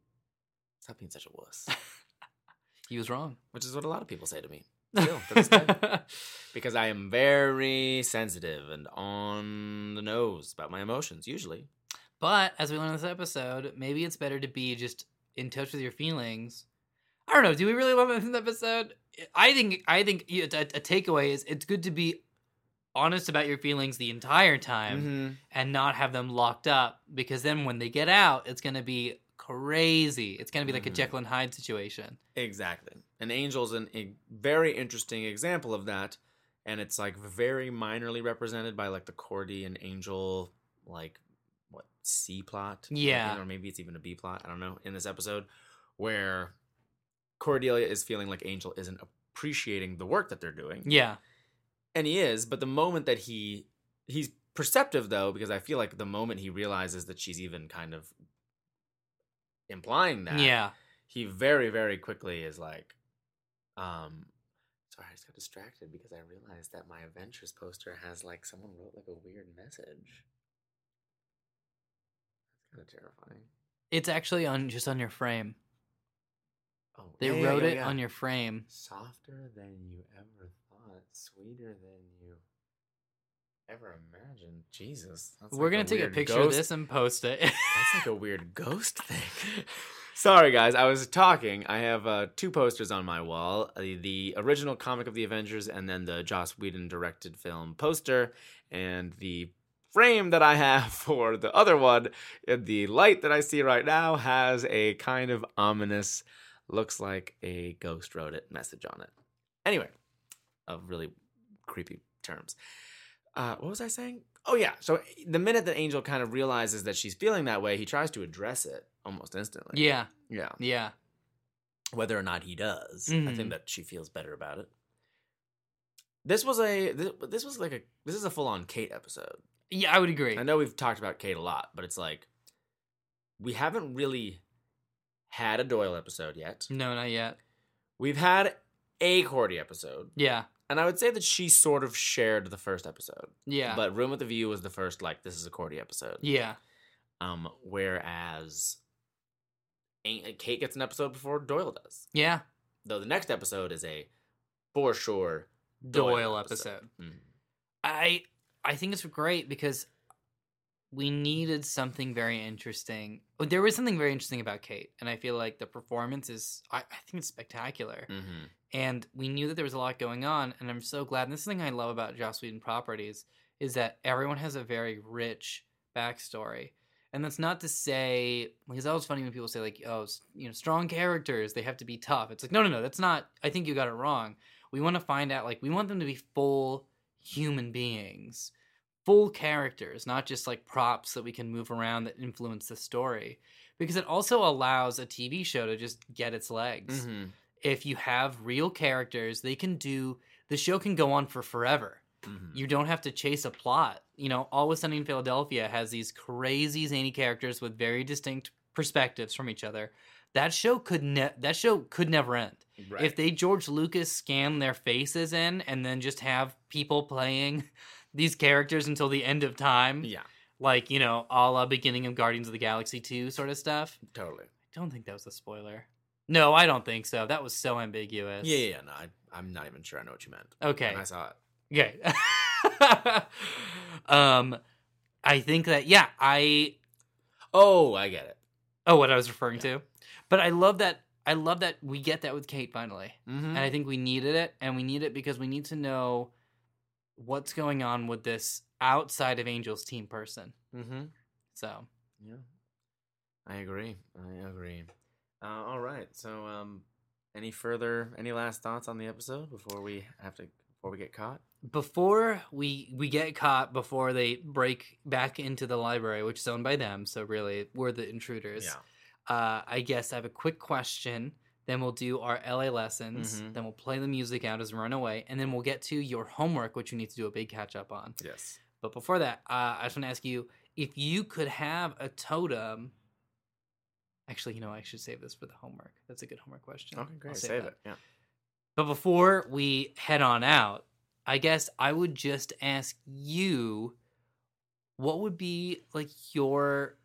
stop being such a wuss," (laughs) he was wrong which is what a lot of people say to me. Still, to this day. (laughs) because I am very sensitive and on the nose about my emotions usually. But as we learned in this episode, maybe it's better to be just in touch with your feelings. I don't know. Do we really love this episode? I think. I think a, a takeaway is it's good to be honest about your feelings the entire time Mm-hmm. and not have them locked up because then when they get out, it's gonna be crazy. It's gonna be like a Mhm. Jekyll and Hyde situation. Exactly. And Angel's an, a very interesting example of that. And it's like very minorly represented by like the Cordy and Angel, like what C plot? Yeah. Or maybe it's even a B plot. I don't know. In this episode, where Cordelia is feeling like Angel isn't appreciating the work that they're doing. Yeah. and he is but the moment that he he's perceptive though because i feel like the moment he realizes that she's even kind of implying that Yeah. he very very quickly is like um sorry i just got distracted because i realized that my Avengers poster has like someone wrote like a weird message that's kind of terrifying It's actually on just on your frame. oh They yeah, wrote yeah, it yeah. on your frame. softer than you ever thought sweeter than you ever imagined jesus that's We're like gonna take a picture ghost- of this and post it. That's like a (laughs) weird ghost thing. (laughs) Sorry, guys. I was talking. I have uh, two posters on my wall: uh, the original comic of the Avengers, and then the Joss Whedon directed film poster. And the frame that I have (laughs) for the other one, the light that I see right now, has a kind of ominous, looks like a ghost wrote it message on it. Anyway, of really creepy terms. Uh, what was I saying? Oh yeah. So the minute that Angel kind of realizes that she's feeling that way, he tries to address it almost instantly. yeah. Yeah. Yeah. Whether or not he does, I Mhm. think that she feels better about it. This was a this, this was like a this is a full on Kate episode. Yeah, I would agree. I know we've talked about Kate a lot, but it's like we haven't really had a Doyle episode yet. No, not yet. We've had a Cordy episode, Yeah. And I would say that she sort of shared the first episode. Yeah. But Room with the View was the first like this is a Cordy episode. yeah. Um, whereas Kate gets an episode before Doyle does. Yeah. Though the next episode is a for sure Doyle, episode. Mhm. I I think it's great because we needed something very interesting. oh, There was something very interesting about Kate, and I feel like the performance is I, I think it's spectacular. Mhm. And we knew that there was a lot going on, and I'm so glad. And this is the thing I love about Joss Whedon properties is that everyone has a very rich backstory. And that's not to say because that was funny when people say like, oh, you know, strong characters they have to be tough. It's like no, no, no, that's not. I think you got it wrong. We want to find out like we want them to be full human beings, full characters, not just like props that we can move around that influence the story. Because it also allows a TV show to just get its legs Mhm. if you have real characters, they can do the show can go on for forever. Mhm. You don't have to chase a plot. You know, Always Sunny in Philadelphia has these crazy zany characters with very distinct perspectives from each other. That show could ne- that show could never end. Right. If they George Lucas scan their faces in and then just have people playing these characters until the end of time, yeah, like you know, a la beginning of Guardians of the Galaxy two sort of stuff. totally. I don't think that was a spoiler. No, I don't think so. That was so ambiguous. Yeah, yeah, yeah, no, I, I'm not even sure I know what you meant. Okay. When I saw it. Okay. (laughs) um, I think that yeah, I Oh, I get it. oh what I was referring Yeah. to, but I love that I love that we get that with Kate finally, Mm-hmm. and I think we needed it, and we need it because we need to know what's going on with this outside of Angels team person. mm-hmm. So Yeah, I agree. I agree. Uh, all right. So, um, any further, any last thoughts on the episode before we have to, before we get caught? before we we get caught, before they break back into the library, which is owned by them, so really we're the intruders. uh, I guess I have a quick question. Then we'll do our LA lessons. Mhm. Then we'll play the music out as we run away, and then we'll get to your homework, which you need to do a big catch up on. Yes. But before that, uh, I just want to ask you if you could have a totem. Actually, you know, I should save this for the homework. That's a good homework question. Okay, great. I'll. Save, that. it. Yeah. But before we head on out, I guess I would just ask you what would be like your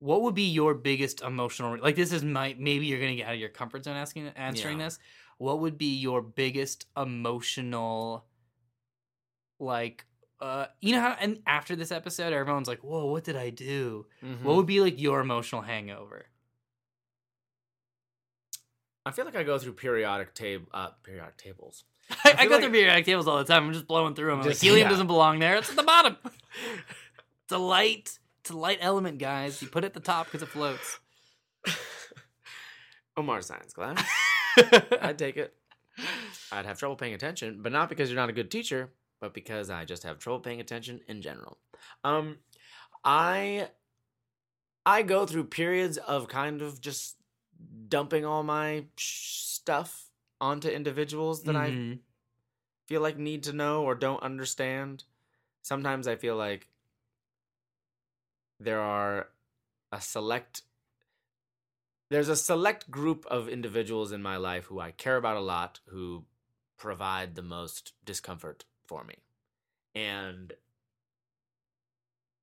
what would be your biggest emotional like this is my maybe you're going to get out of your comfort zone asking answering Yeah. this. What would be your biggest emotional like uh you know how and after this episode everyone's like, "Whoa, what did I do?" Mhm. What would be like your emotional hangover? I feel like I go through periodic table, uh, periodic tables. (laughs) I, I, feel go like- through periodic tables all the time. I'm just blowing through them. I'm like, helium yeah. doesn't belong there. It's at the bottom. (laughs) it's a light. It's a light element, guys. You put it at the top because it floats. (laughs) Omar science class. (laughs) I'd take it. I'd have trouble paying attention, but not because you're not a good teacher, but because I just have trouble paying attention in general. Um, I I go through periods of kind of just dumping all my stuff onto individuals that I Mhm. feel like need to know or don't understand. Sometimes I feel like there are a select there's a select group of individuals in my life who I care about a lot who provide the most discomfort for me. And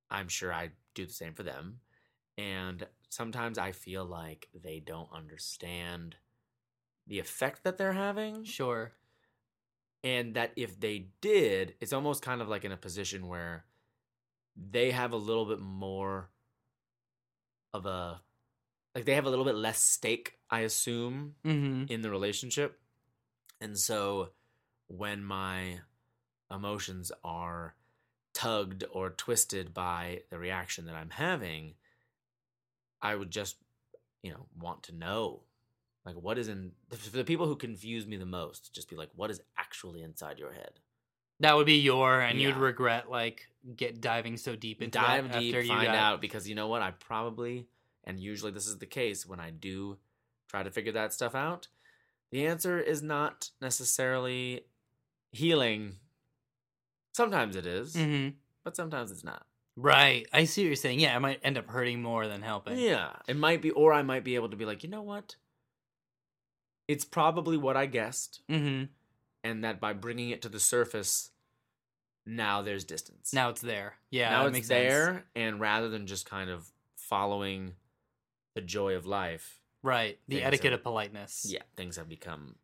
I'm sure I do the same for them. And sometimes I feel like they don't understand the effect that they're having Sure. and that if they did, it's almost kind of like in a position where they have a little bit more of a like they have a little bit less stake, I assume, Mm-hmm. in the relationship. And so when my emotions are tugged or twisted by the reaction that I'm having, I would just, you know, want to know like what is in for the people who confuse me the most, just be like, what is actually inside your head? That would be your, and you'd regret like get diving so deep into Dive deep, after you find out because you know what? I probably and usually this is the case when I do try to figure that stuff out. The answer is not necessarily healing. Sometimes it is, Mhm. but sometimes it's not. Right. I see what you're saying. Yeah, I might end up hurting more than helping. Yeah, it might be, or I might be able to be like, you know what? It's probably what I guessed, Mm-hmm. And that by bringing it to the surface, now there's distance. Now it's there. Yeah. now it's makes sense. there, and rather than just kind of following the joy of life, Right. The etiquette are- of politeness. yeah, things have become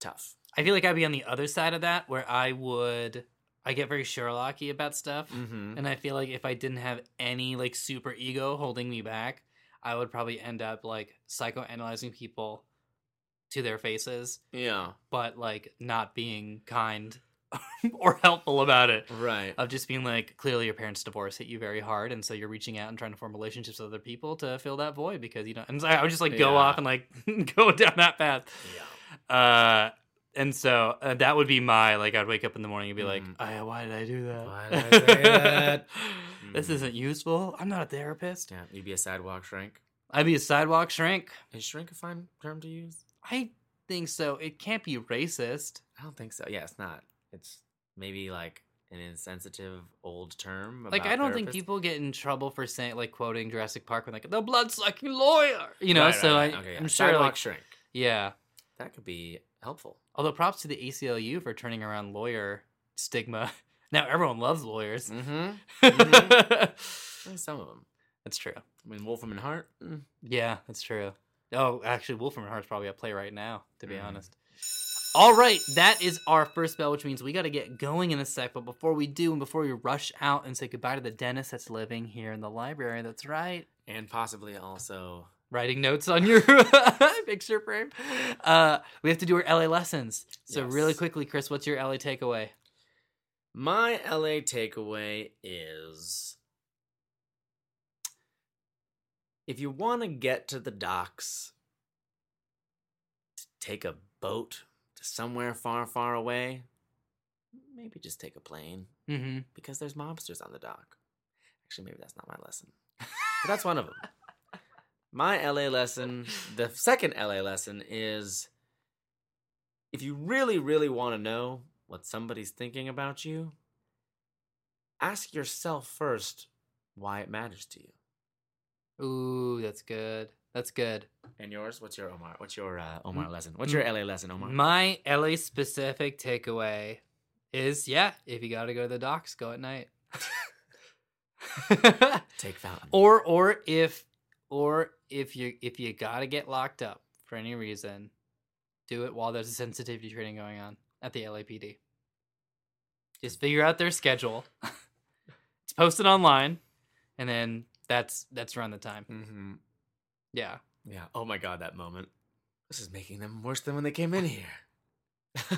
tough. I feel like I'd be on the other side of that where I would I get very Sherlocky about stuff. Mm-hmm. And I feel like if I didn't have any like super ego holding me back, I would probably end up like psychoanalyzing people to their faces, Yeah, but like not being kind (laughs) or helpful about it. right. Of just being like, clearly your parents' divorce hit you very hard, and so you're reaching out and trying to form relationships with other people to fill that void because you don't. And so I would just like go Yeah. off and like (laughs) go down that path. yeah. Uh, and so uh, that would be my like. I'd wake up in the morning and be like, Mhm. "I- "Why did I do that? Why did I that?" (laughs) this Mhm. isn't useful. I'm not a therapist. Yeah, you'd be a sidewalk shrink. I'd be a sidewalk shrink. Is shrink a fine term to use? I think so. It can't be racist. I don't think so. Yeah, it's not. It's maybe like an insensitive old term. Like I don't think people get in trouble for saying like quoting Jurassic Park when like the blood sucking lawyer. You know. Right, so right. I, Okay, yeah. I'm sure sidewalk like shrink. yeah. That could be helpful. Although props to the ACLU for turning around lawyer stigma. (laughs) Now everyone loves lawyers. Mm-hmm. (laughs) mm-hmm. Some of them. That's true. I mean, Wolfram and Hart. mm, Yeah, that's true. Oh, actually, Wolfram and Hart's probably at play right now, to be Mhm. honest. All right, that is our first bell, which means we got to get going in a sec. But before we do, and before we rush out and say goodbye to the dentist that's living here in the library, that's right, and possibly also. writing notes on your (laughs) picture frame, uh, we have to do our LA lessons. So, really quickly, Chris, what's your LA takeaway? My LA takeaway is if you want to get to the docks, to take a boat to somewhere far, far away, maybe just take a plane Mm-hmm. because there's mobsters on the dock. Actually, maybe that's not my lesson, but that's one of them. (laughs) My LA lesson, the second LA lesson is if you really, really want to know what somebody's thinking about you, ask yourself first why it matters to you. Ooh, that's good. That's good. And yours? What's your Omar? What's your uh, Omar lesson? What's your LA lesson, Omar? My LA specific takeaway is yeah, if you got to go to the docks, go at night. (laughs) Take Fountain. or or if or if you if you got to get locked up for any reason, do it while there's a sensitivity training going on at the LAPD. Just figure out their schedule. (laughs) it's posted online, and then that's that's around the time. mm-hmm. Yeah. Yeah. Oh my God, that moment. This is making them worse than when they came in here. (laughs)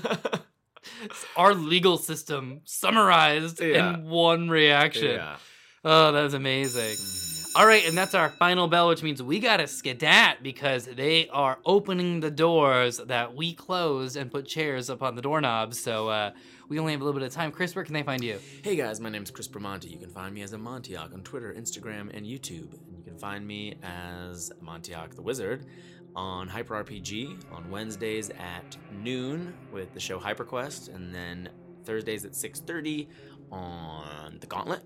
Our legal system summarized Yeah. in one reaction. yeah. Oh, that was amazing. Mhm. All right, and that's our final bell, which means we gotta skedat because they are opening the doors that we closed and put chairs upon the doorknobs. So uh, we only have a little bit of time. Chris, where can they find you? Hey guys, my name is Chris Bramante. You can find me as a Montiok on Twitter, Instagram, and YouTube. And you can find me as Montiok the Wizard on Hyper RPG on Wednesdays at noon with the show HyperQuest, and then Thursdays at 6:30 on The Gauntlet.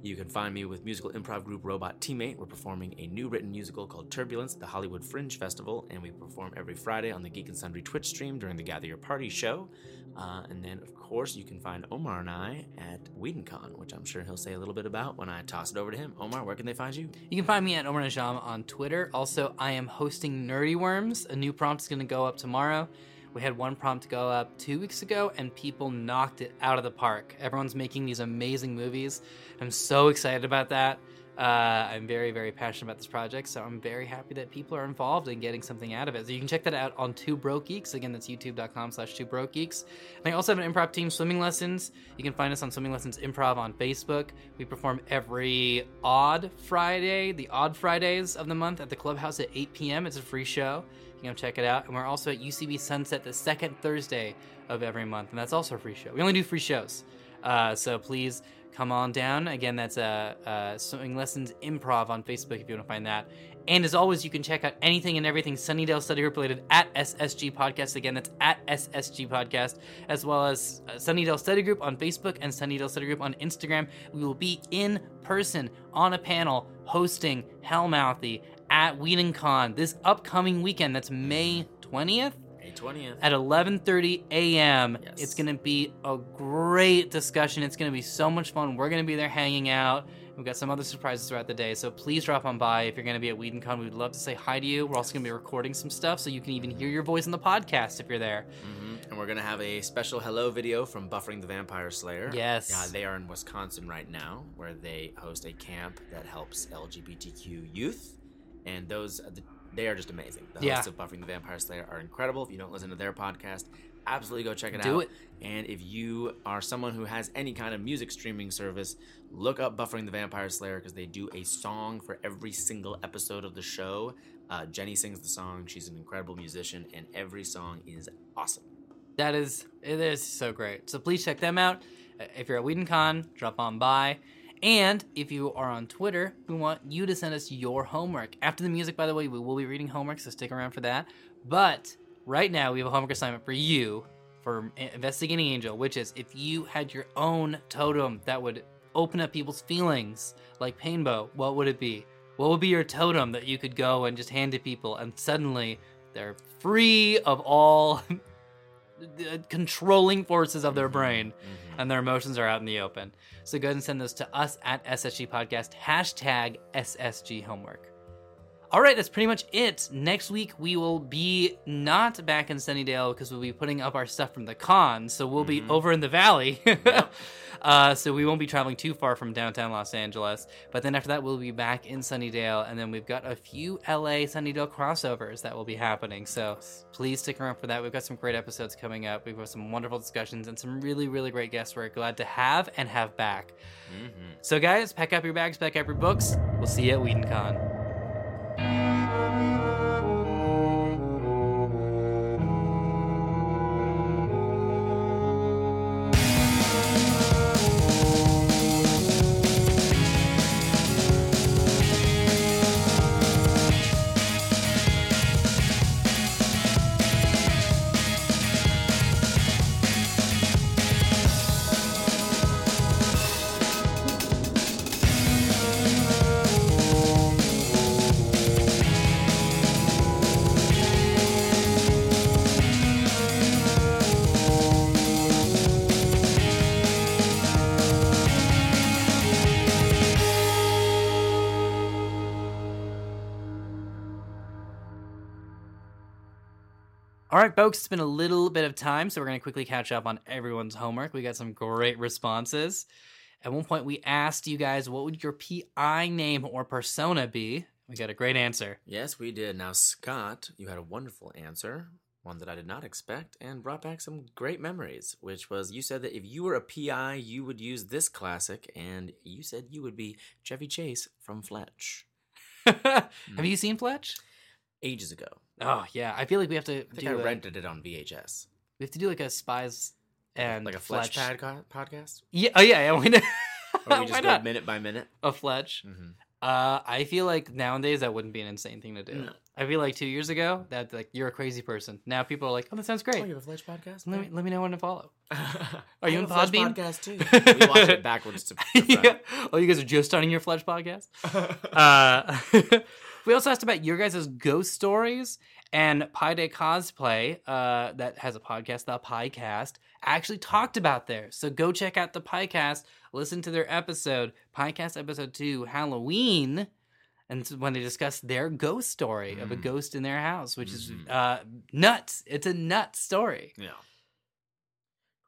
You can find me with musical improv group Robot Teammate. We're performing a new written musical called Turbulence at the Hollywood Fringe Festival, and we perform every Friday on the Geek and Sundry Twitch stream during the Gather Your Party show. Uh, and then, of course, you can find Omar and I at WhedonCon, which I'm sure he'll say a little bit about when I toss it over to him. Omar, where can they find you? You can find me at Omar Najam on Twitter. Also, I am hosting Nerdy Worms. A new prompt is going to go up tomorrow. We had one prompt go up two weeks ago, and people knocked it out of the park. Everyone's making these amazing movies. I'm so excited about that. Uh, I'm very, very passionate about this project, so I'm very happy that people are involved in getting something out of it. So you can check that out on Two Broke Geeks. Again, that's youtube.com slash Two Broke Geeks. And I also have an improv team, Swimming Lessons. You can find us on Swimming Lessons Improv on Facebook. We perform every odd Friday, the odd Fridays of the month at the clubhouse at 8 p.m. It's a free show. You can check it out. And we're also at UCB Sunset the second Thursday of every month, and that's also a free show. We only do free shows. Uh, so please come on down. Again, that's uh, uh, Swimming Lessons Improv on Facebook if you want to find that. And as always, you can check out anything and everything Sunnydale Study Group related at SSG Podcast. Again, that's at SSG Podcast, as well as uh, Sunnydale Study Group on Facebook and Sunnydale Study Group on Instagram. We will be in person on a panel hosting Hellmouthy at WhedonCon this upcoming weekend. That's May 20th May 20th. at 11:30 a.m. Yes. It's going to be a great discussion. It's going to be so much fun. We're going to be there hanging out. We've got some other surprises throughout the day, so please drop on by if you're going to be at WhedonCon. We'd love to say hi to you. We're also going to be recording some stuff, so you can even hear your voice in the podcast if you're there. hmm And we're going to have a special hello video from Buffering the Vampire Slayer. Yes. Uh, they are in Wisconsin right now, where they host a camp that helps LGBTQ youth. And those, they are just amazing. The Yeah. hosts of Buffering the Vampire Slayer are incredible. If you don't listen to their podcast, absolutely go check it Do out. it. And if you are someone who has any kind of music streaming service, look up Buffering the Vampire Slayer because they do a song for every single episode of the show. Uh, Jenny sings the song. She's an incredible musician, and every song is awesome. That is, it is so great. So please check them out. Uh, If you're at WhedonCon, drop on by. And if you are on Twitter, we want you to send us your homework. After the music, by the way, we will be reading homework, so stick around for that. But right now, we have a homework assignment for you for Investigating Angel, which is if you had your own totem that would open up people's feelings, like Painbow, what would it be? What would be your totem that you could go and just hand to people, and suddenly they're free of all (laughs) controlling forces of their brain Mhm. (laughs) and their emotions are out in the open. So go ahead and send those to us at SSG Podcast, hashtag SSG Homework. All right, that's pretty much it. Next week, we will be not back in Sunnydale because we'll be putting up our stuff from the con. So we'll be Mhm. over in the valley. (laughs) Yep. uh, so we won't be traveling too far from downtown Los Angeles. But then after that, we'll be back in Sunnydale. And then we've got a few LA Sunnydale crossovers that will be happening. So please stick around for that. We've got some great episodes coming up. We've got some wonderful discussions and some really, really great guests we're glad to have and have back. Mhm. So, guys, pack up your bags, pack up your books. We'll see you at WhedonCon. Folks, it's been a little bit of time, so we're going to quickly catch up on everyone's homework. We got some great responses. At one point, we asked you guys, what would your PI name or persona be? We got a great answer. Yes, we did. Now, Scott, you had a wonderful answer, one that I did not expect, and brought back some great memories. Which was you said that if you were a PI, you would use this classic, and you said you would be Chevy Chase from Fletch (laughs) Have you hmm. seen Fletch? ages ago. Oh yeah, I feel like we have to I think do. I a- rented it on VHS. we have to do like a spies and like a Fletch, pad co- podcast, Yeah. Oh yeah. Yeah. Why not? (laughs) or we (laughs) just go not? minute by minute. A Fletch. Mm-hmm. Uh, I feel like nowadays that wouldn't be an insane thing to do. No. I feel like two years ago that like you're a crazy person. Now people are like, oh, that sounds great. Oh, you have a Fletch podcast? let me let me know when to follow. (laughs) Are you Fletch Podbean? podcast too? we watch it backwards to, to yeah. Oh, you guys are just starting your Fletch podcast. Uh, we also asked about your guys' ghost stories and Pi Day Cosplay, uh, that has a podcast, the Piecast, actually talked about theirs. So go check out the Piecast, listen to their episode, Piecast episode two, Halloween, and when they discuss their ghost story of a Mm. ghost in their house, which is Mhm. uh, nuts. It's a nuts story. Yeah.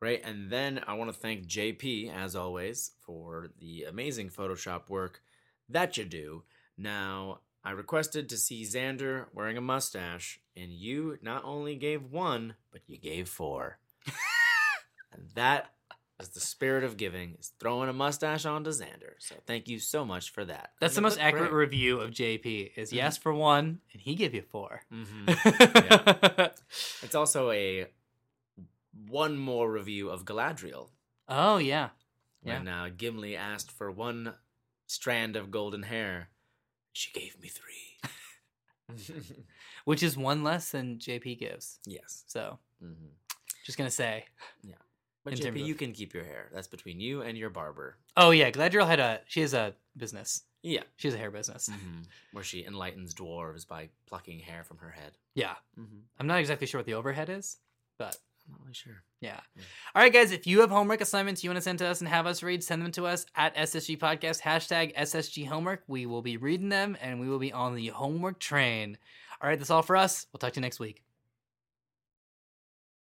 Great. And then I want to thank JP, as always, for the amazing Photoshop work that you do. Now, I requested to see Xander wearing a mustache, and you not only gave one, but you gave four. (laughs) and that is the spirit of giving, is throwing a mustache onto Xander. So thank you so much for that. That's the most accurate great. review of JP. Is Mhm. yes for one, and he gave you 4 (laughs) Mhm. It's also a one more review of Galadriel. oh yeah. Yeah. when uh, Gimli asked for one strand of golden hair. She gave me three. which is one less than JP gives. yes. So, hmm just gonna say. But JP, of- you can keep your hair. That's between you and your barber. Oh yeah, Galadriel had a she has a business. Yeah. She has a hair business. hmm Where she enlightens dwarves by plucking hair from her head. Yeah, Mm-hmm. I'm not exactly sure what the overhead is, but not really sure. yeah. Yeah. All right, guys, if you have homework assignments you want to send to us and have us read, send them to us at SSG Podcast hashtag SSG Homework. We will be reading them and we will be on the homework train. All right, that's all for us. We'll talk to you next week.